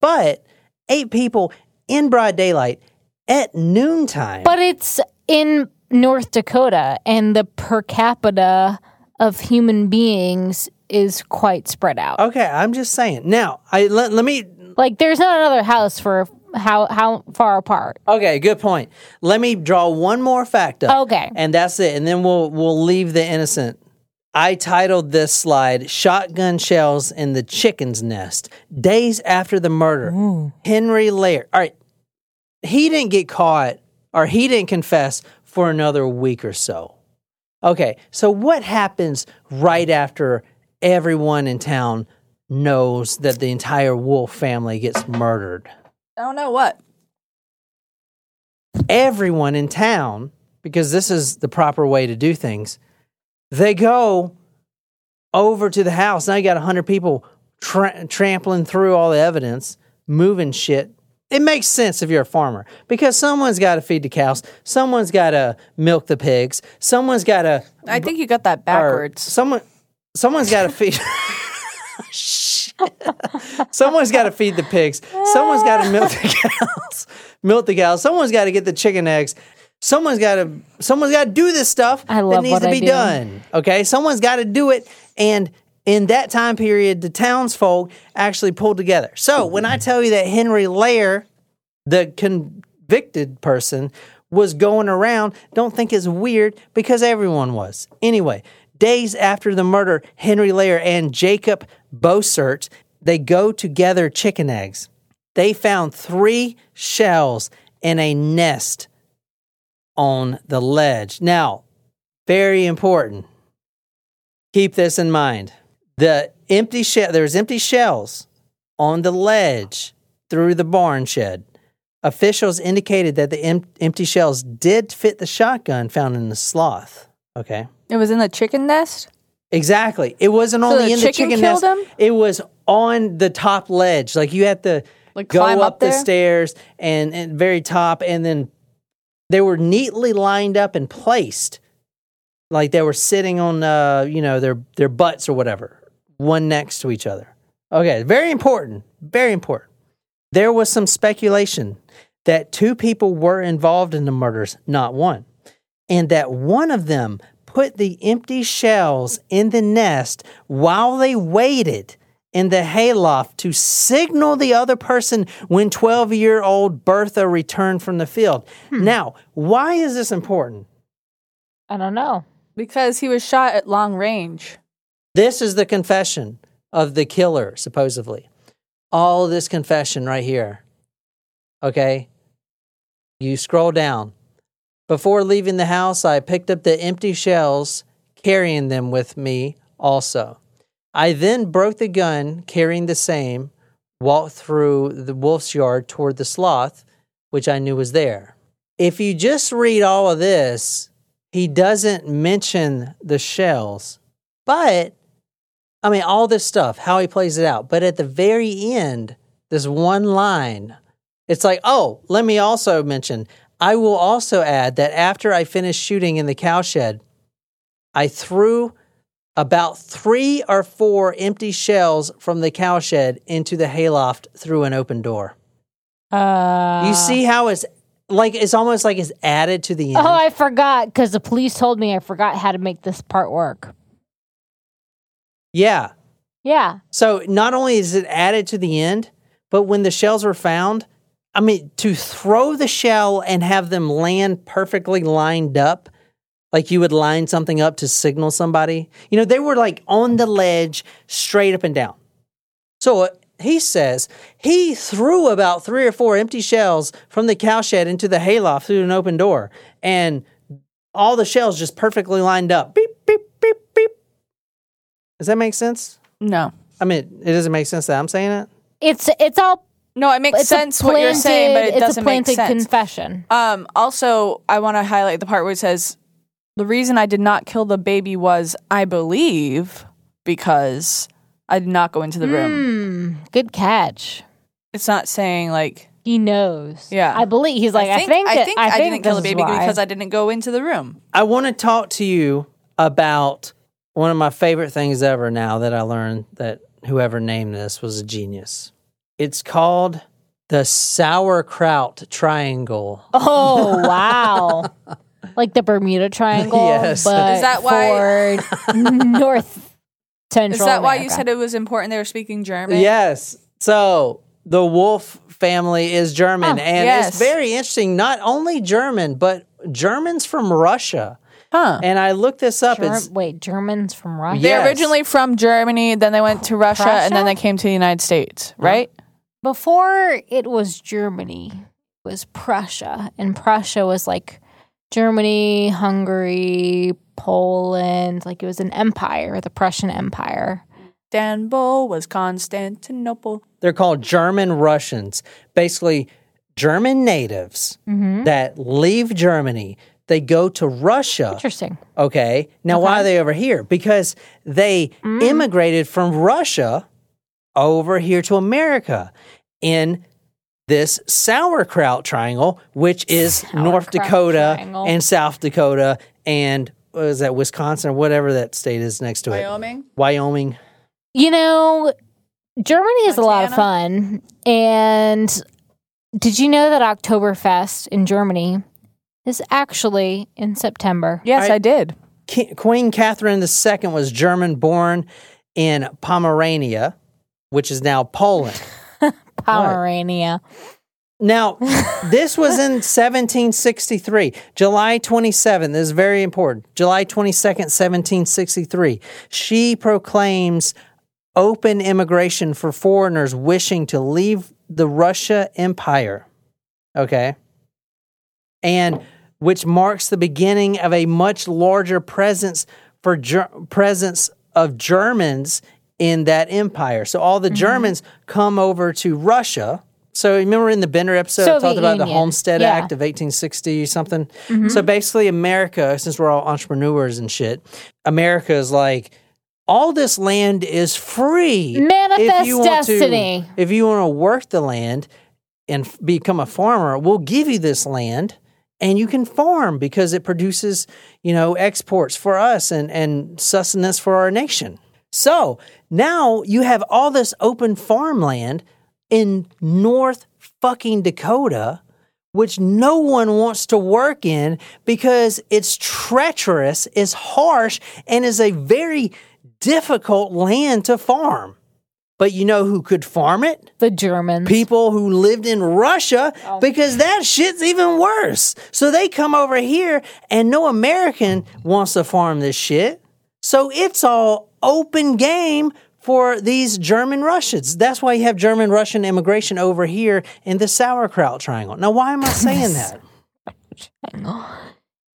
E: but eight people in broad daylight at noontime.
G: But it's in North Dakota, and the per capita of human beings is quite spread out.
E: okay, I'm just saying. Now, I let, let me
G: Like, there's not another house for how how far apart.
E: Okay, good point. Let me draw one more fact up.
G: Okay.
E: And that's it. And then we'll we'll leave the innocent. I titled this slide Shotgun Shells in the Chicken's Nest. Days after the murder. Henry Layer. All right. He didn't get caught or he didn't confess for another week or so. Okay. So what happens right after everyone in town knows that the entire Wolf family gets murdered?
F: I don't know what.
E: everyone in town, because this is the proper way to do things, they go over to the house. Now you got 100 people tra- trampling through all the evidence, moving shit. It makes sense if you're a farmer because someone's got to feed the cows, someone's got to milk the pigs, someone's got to.
F: I think you got that backwards.
E: Someone, someone's got to feed. Someone's got to feed the pigs. Someone's got to milk the cows. milk the cows. Someone's got to get the chicken eggs. Someone's got to. Someone's got to do this stuff
G: I
E: that needs
G: what
E: to
G: I
E: be
G: do.
E: done. Okay, someone's got to do it, and in that time period, the townsfolk actually pulled together. So when I tell you that Henry Layer, the convicted person, was going around, don't think it's weird because everyone was. Anyway, days after the murder, Henry Layer and Jacob Bosert, they go to gather chicken eggs. They found three shells in a nest on the ledge. Now, very important. Keep this in mind. The empty shell, there's empty shells on the ledge through the barn shed. Officials indicated that the em- empty shells did fit the shotgun found in the sloth. Okay.
F: It was in the chicken nest.
E: Exactly. It wasn't
F: So
E: only
F: the
E: in the
F: chicken
E: chicken
F: killed
E: nest.
F: him?
E: It was on the top ledge. Like you had to
F: Like
E: go
F: climb
E: up,
F: up
E: the
F: there?
E: stairs and, and very top, and then they were neatly lined up and placed, like they were sitting on uh, you know their their butts or whatever, one next to each other. Okay, very important. Very important. There was some speculation that two people were involved in the murders, not one, and that one of them put the empty shells in the nest while they waited in the hayloft to signal the other person when 12 year old Bertha returned from the field. Hmm. Now, why is this important?
G: I don't know.
F: Because he was shot at long range.
E: This is the confession of the killer, supposedly. all this confession right here. Okay? You scroll down. Before leaving the house, I picked up the empty shells, carrying them with me also. I then broke the gun, carrying the same, walked through the wolf's yard toward the sloth, which I knew was there. If you just read all of this, he doesn't mention the shells, but I mean, all this stuff, how he plays it out. But at the very end, this one line, it's like, oh, let me also mention, I will also add that after I finished shooting in the cowshed, I threw about three or four empty shells from the cowshed into the hayloft through an open door.
G: Uh,
E: you see how it's like it's almost like it's added to the end.
G: Oh, I forgot because the police told me I forgot how to make this part work.
E: yeah.
G: Yeah.
E: So not only is it added to the end, but when the shells were found, I mean, to throw the shell and have them land perfectly lined up, like you would line something up to signal somebody, you know, they were like on the ledge, straight up and down. So uh, he says he threw about three or four empty shells from the cowshed into the hayloft through an open door, and all the shells just perfectly lined up. Beep, beep, beep, beep. Does that make sense?
F: No.
E: I mean, it doesn't make sense that I'm saying it.
G: It's it's all
F: No, it makes
G: it's a
F: sense what you're saying, but it
G: planted-
F: doesn't make
G: a planted
F: sense.
G: confession.
F: Um, also, I want to highlight the part where it says, the reason I did not kill the baby was, I believe, because I did not go into the room.
G: Hmm, good catch.
F: It's not saying like,
G: He knows.
F: Yeah.
G: I believe he's like. I think.
F: I
G: that-
F: think
G: I,
F: I,
G: think
F: didn't kill the baby
G: why.
F: because I didn't go into the room.
E: I want to talk to you about one of my favorite things ever now that I learned that whoever named this was a genius. It's called the sauerkraut triangle.
G: Oh wow! like the Bermuda Triangle,
E: Yes.
G: but
F: Is that why-
G: for North Central?
F: Is that why you said it was important they were speaking German?
E: Yes. So the Wolf family is German,
G: Oh,
E: and
F: yes.
E: it's very interesting. Not only German, but Germans from Russia.
F: Huh.
E: And I looked this up.
G: Ger-
E: It's
G: wait, Germans from Russia?
F: They're
E: Yes.
F: originally from Germany, then they went to Russia, and then they came to the United States, right?
G: Before it was Germany, it was Prussia, and Prussia was like Germany, Hungary, Poland. Like it was an empire, the Prussian Empire.
F: Istanbul was Constantinople.
E: they're called German Russians, basically German natives
G: Mm-hmm.
E: that leave Germany. They go to Russia.
G: Interesting.
E: Okay. Now, why are they over here? Because they
G: Mm.
E: immigrated from Russia over here to America in this sauerkraut triangle, which is North Dakota
G: triangle.
E: and South Dakota and what is that, Wisconsin or whatever that state is next to it?
F: Wyoming?
E: Wyoming.
G: You know, Germany is a lot of fun. And did you know that Oktoberfest in Germany is actually in September?
F: Yes,
E: I-
F: I, did.
E: Queen Catherine II was German born in Pomerania, which is now Poland.
G: Pomerania.
E: Now, this was in 1763, July 27. This is very important. July 22nd, 1763. She proclaims open immigration for foreigners wishing to leave the Russia Empire. Okay. And which marks the beginning of a much larger presence for Ger- presence of Germans in that empire. So all the Germans come over to Russia. So remember in the Bender episode, I talked
G: Soviet
E: about the Homestead
G: Yeah.
E: Act of 1860 something. So basically, America, since we're all entrepreneurs and shit, America is like, all this land is free.
G: Manifest
E: you want
G: destiny.
E: To, if you want to work the land and f- become a farmer, we'll give you this land and you can farm because it produces, you know, exports for us and, and sustenance for our nation. So now you have all this open farmland in North fucking Dakota, which no one wants to work in because it's treacherous, is harsh, and is a very difficult land to farm. But you know who could farm it?
G: The Germans.
E: People who lived in Russia oh. because that shit's even worse. So they come over here and no American wants to farm this shit. So it's all open game for these German Russians. That's why you have German Russian immigration over here in the sauerkraut triangle. Now, why am I saying that?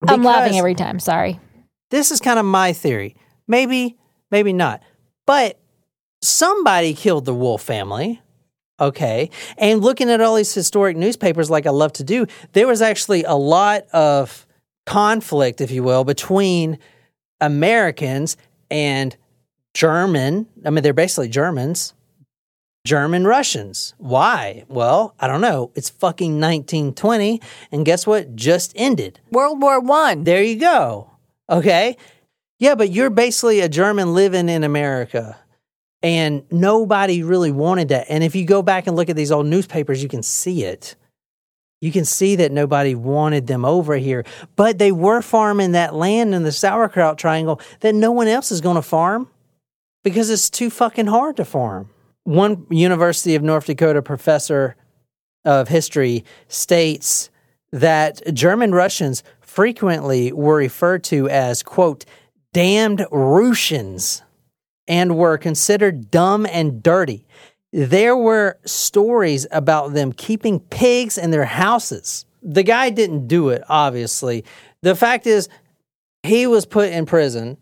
G: I'm laughing every time. Sorry.
E: This is kind of my theory. Maybe, maybe not. But somebody killed the Wolf family. Okay. And looking at all these historic newspapers, like I love to do, there was actually a lot of conflict, if you will, between Americans and German. I mean, they're basically Germans, German Russians. Why? Well, I don't know. It's fucking 1920. And guess what? Just ended.
F: World War One.
E: There you go. Okay. Yeah, but you're basically a German living in America. And nobody really wanted that. And if you go back and look at these old newspapers, you can see it. You can see that nobody wanted them over here. But they were farming that land in the sauerkraut triangle that no one else is going to farm because it's too fucking hard to farm. One University of North Dakota professor of history states that German Russians frequently were referred to as, quote, damned Russians and were considered dumb and dirty. There were stories about them keeping pigs in their houses. The guy didn't do it, obviously. The fact is, he was put in prison,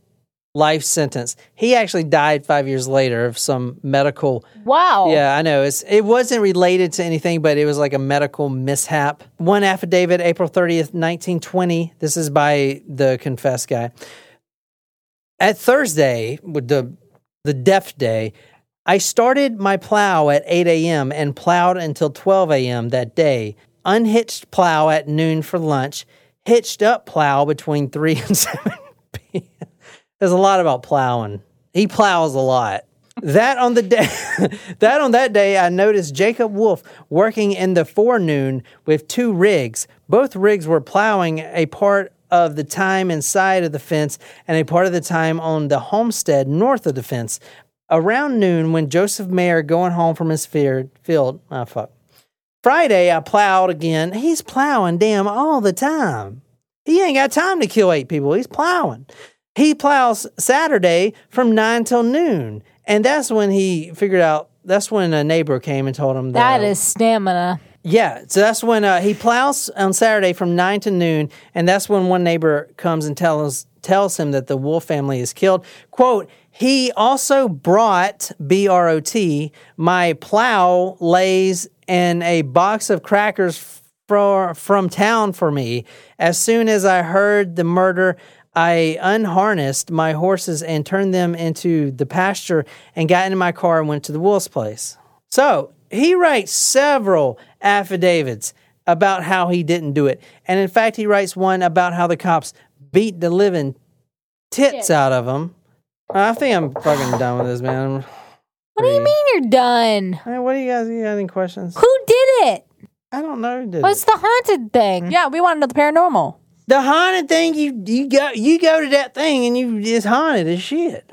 E: life sentence. He actually died five years later of some medical
G: Wow.
E: yeah, I know. It's it wasn't related to anything, but it was like a medical mishap. One affidavit, April 30th, 1920. This is by the confessed guy. At Thursday, with the the death day, I started my plow at 8 a.m. and plowed until 12 a.m. that day. Unhitched plow at noon for lunch. Hitched up plow between 3 and 7 p.m. There's a lot about plowing. He plows a lot. That on the day that on that day I noticed Jacob Wolf working in the forenoon with two rigs. Both rigs were plowing a part of the time inside of the fence and a part of the time on the homestead north of the fence. Around noon, when Joseph Mayer going home from his field, field, ah fuck. Friday, I plowed again. He's plowing damn all the time. He ain't got time to kill eight people. He's plowing. He plows Saturday from nine till noon. And that's when he figured out, that's when a neighbor came and told him that.
G: That is stamina.
E: Yeah, so that's when uh, he plows on Saturday from nine to noon, and that's when one neighbor comes and tells tells him that the Wolf family is killed. "Quote: He also brought B R O T my plow lays and a box of crackers for, from town for me. As soon as I heard the murder." I unharnessed my horses and turned them into the pasture and got into my car and went to the wolf's place. So he writes several affidavits about how he didn't do it. And in fact, he writes one about how the cops beat the living tits out of him. I think I'm fucking done with this, man.
G: What do you mean you're done?
E: Hey, what do you guys you got any questions?
G: Who did it?
E: I don't know who did
G: What's
E: it.
G: the haunted thing? Hmm?
F: Yeah, we want to know the paranormal.
E: The haunted thing, you you go you go to that thing and you it's haunted as shit.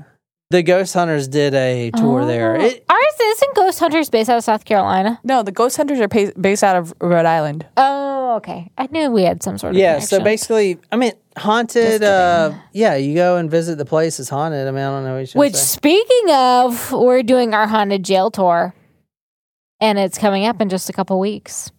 E: The Ghost Hunters did a tour there.
G: Oh.
E: It,
G: Ours isn't Ghost Hunters based out of South Carolina.
F: No, the ghost hunters are pa- based out of Rhode Island.
G: Oh, okay. I knew we had some sort of
E: yeah, so basically, I mean, haunted. Uh, yeah, you go and visit the place. It's haunted. I mean, I don't know what you
G: Which,
E: say.
G: speaking of, we're doing our haunted jail tour, and it's coming up in just a couple weeks.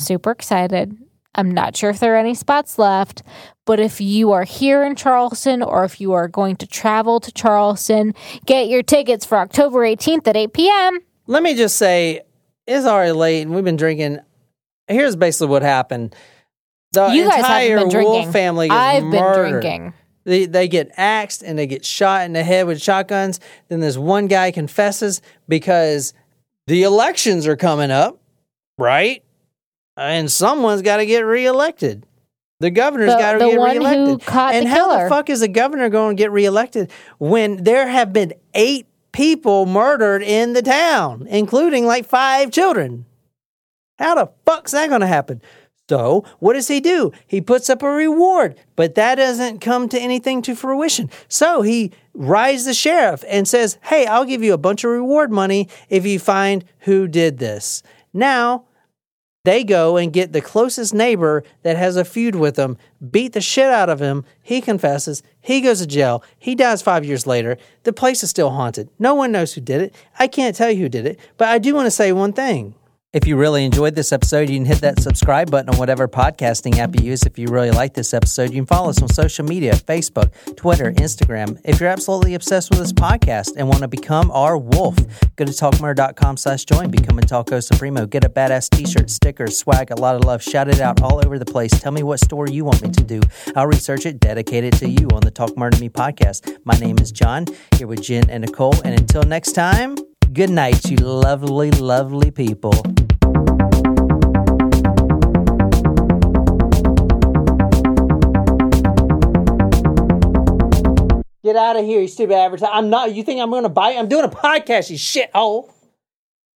G: Super excited. I'm not sure if there are any spots left, but if you are here in Charleston or if you are going to travel to Charleston, get your tickets for October 18th at 8 p.m.
E: Let me just say, it's already late, and we've been drinking. Here's basically what happened. The
G: you guys
E: entire
G: been drinking.
E: Wolf family gets
G: I've been
E: murdered.
G: drinking.
E: They they get axed and they get shot in the head with shotguns. Then this one guy confesses because the elections are coming up, right? And someone's got to get reelected. The governor's got to get
G: one who
E: reelected.
G: caught
E: and
G: the
E: how
G: killer.
E: the fuck is the governor going to get reelected when there have been eight people murdered in the town, including like five children? How the fuck's that going to happen? So, what does he do? He puts up a reward, but that doesn't come to anything to fruition. So, he rides the sheriff and says, Hey, I'll give you a bunch of reward money if you find who did this. Now, They go and get the closest neighbor that has a feud with them, beat the shit out of him. He confesses. He goes to jail. He dies five years later. The place is still haunted. No one knows who did it. I can't tell you who did it, but I do want to say one thing. If you really enjoyed this episode, you can hit that subscribe button on whatever podcasting app you use. If you really like this episode, you can follow us on social media Facebook, Twitter, Instagram. If you're absolutely obsessed with this podcast and want to become our wolf, go to talkmurder.com slash join, become a Taco Supremo, get a badass t shirt, stickers, swag, a lot of love, shout it out all over the place. Tell me what story you want me to do. I'll research it, dedicate it to you on the Talk Murder Me podcast. My name is John, here with Jen and Nicole. And until next time, good night, you lovely, lovely people. Get out of here, you stupid advertiser. I'm not, you think I'm going to bite? I'm doing a podcast, you shithole.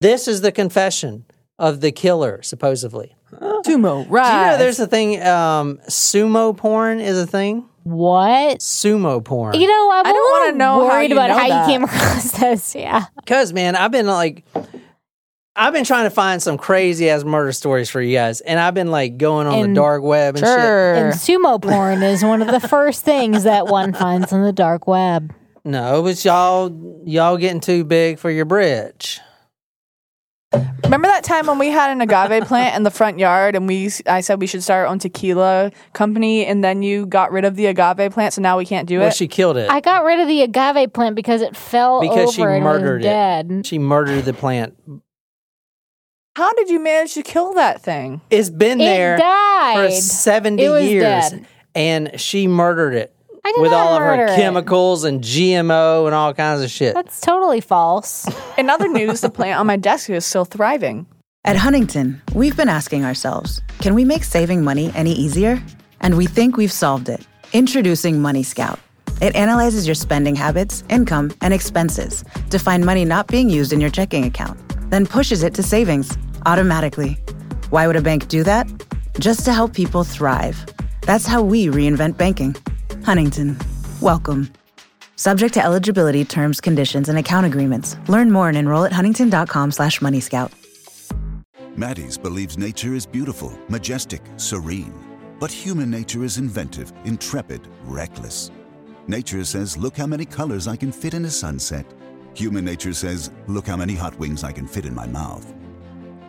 E: This is the confession of the killer, supposedly.
F: Sumo, right?
E: Do
F: right?
E: you know there's a thing, um, sumo porn is a thing?
G: What?
E: Sumo porn.
G: You know, I'm
F: I
G: a
F: don't wanna
G: little
F: know how
G: worried
F: you
G: about
F: know
G: how
F: that.
G: you came across this. Yeah.
E: Because, man, I've been like, I've been trying to find some crazy ass murder stories for you guys, and I've been like going on the
G: And-
E: dark web and shit.
F: sure.
G: And sumo porn is one of the first things that one finds on the dark web.
E: No, but y'all, y'all getting too big for your bridge.
F: Remember that time when we had an agave plant in the front yard, and we I said we should start our own tequila company, and then you got rid of the agave plant, so now we can't do it.
E: Well,
F: it.
E: she killed it
G: I got rid of the agave plant because it fell
E: because
G: over
E: she
G: and
E: murdered
G: was dead.
E: She murdered the plant.
F: How did you manage to kill that thing?
E: It's been
G: It
E: there
G: died.
E: for 70
G: It was
E: years,
G: dead.
E: and she murdered it
G: I did
E: with
G: not
E: all of
G: murder
E: her
G: it.
E: chemicals and GMO and all kinds of shit.
G: That's totally false.
F: In other news, the plant on my desk is still thriving.
J: At Huntington, we've been asking ourselves can we make saving money any easier? And we think we've solved it. Introducing Money Scout. It analyzes your spending habits, income, and expenses to find money not being used in your checking account, then pushes it to savings automatically. Why would a bank do that? Just to help people thrive. That's how we reinvent banking. Huntington, welcome. Subject to eligibility, terms, conditions, and account agreements. Learn more and enroll at huntington.com slash moneyscout.
K: Maty's believes nature is beautiful, majestic, serene. But human nature is inventive, intrepid, reckless. Nature says, look how many colors I can fit in a sunset. Human nature says, look how many hot wings I can fit in my mouth.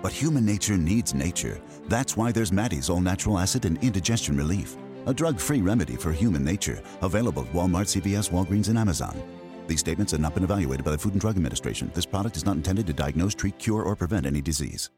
K: But human nature needs nature. That's why there's Maty's All Natural Acid and Indigestion Relief, a drug free remedy for human nature, available at Walmart, CVS, Walgreens, and Amazon. These statements have not been evaluated by the Food and Drug Administration. This product is not intended to diagnose, treat, cure, or prevent any disease.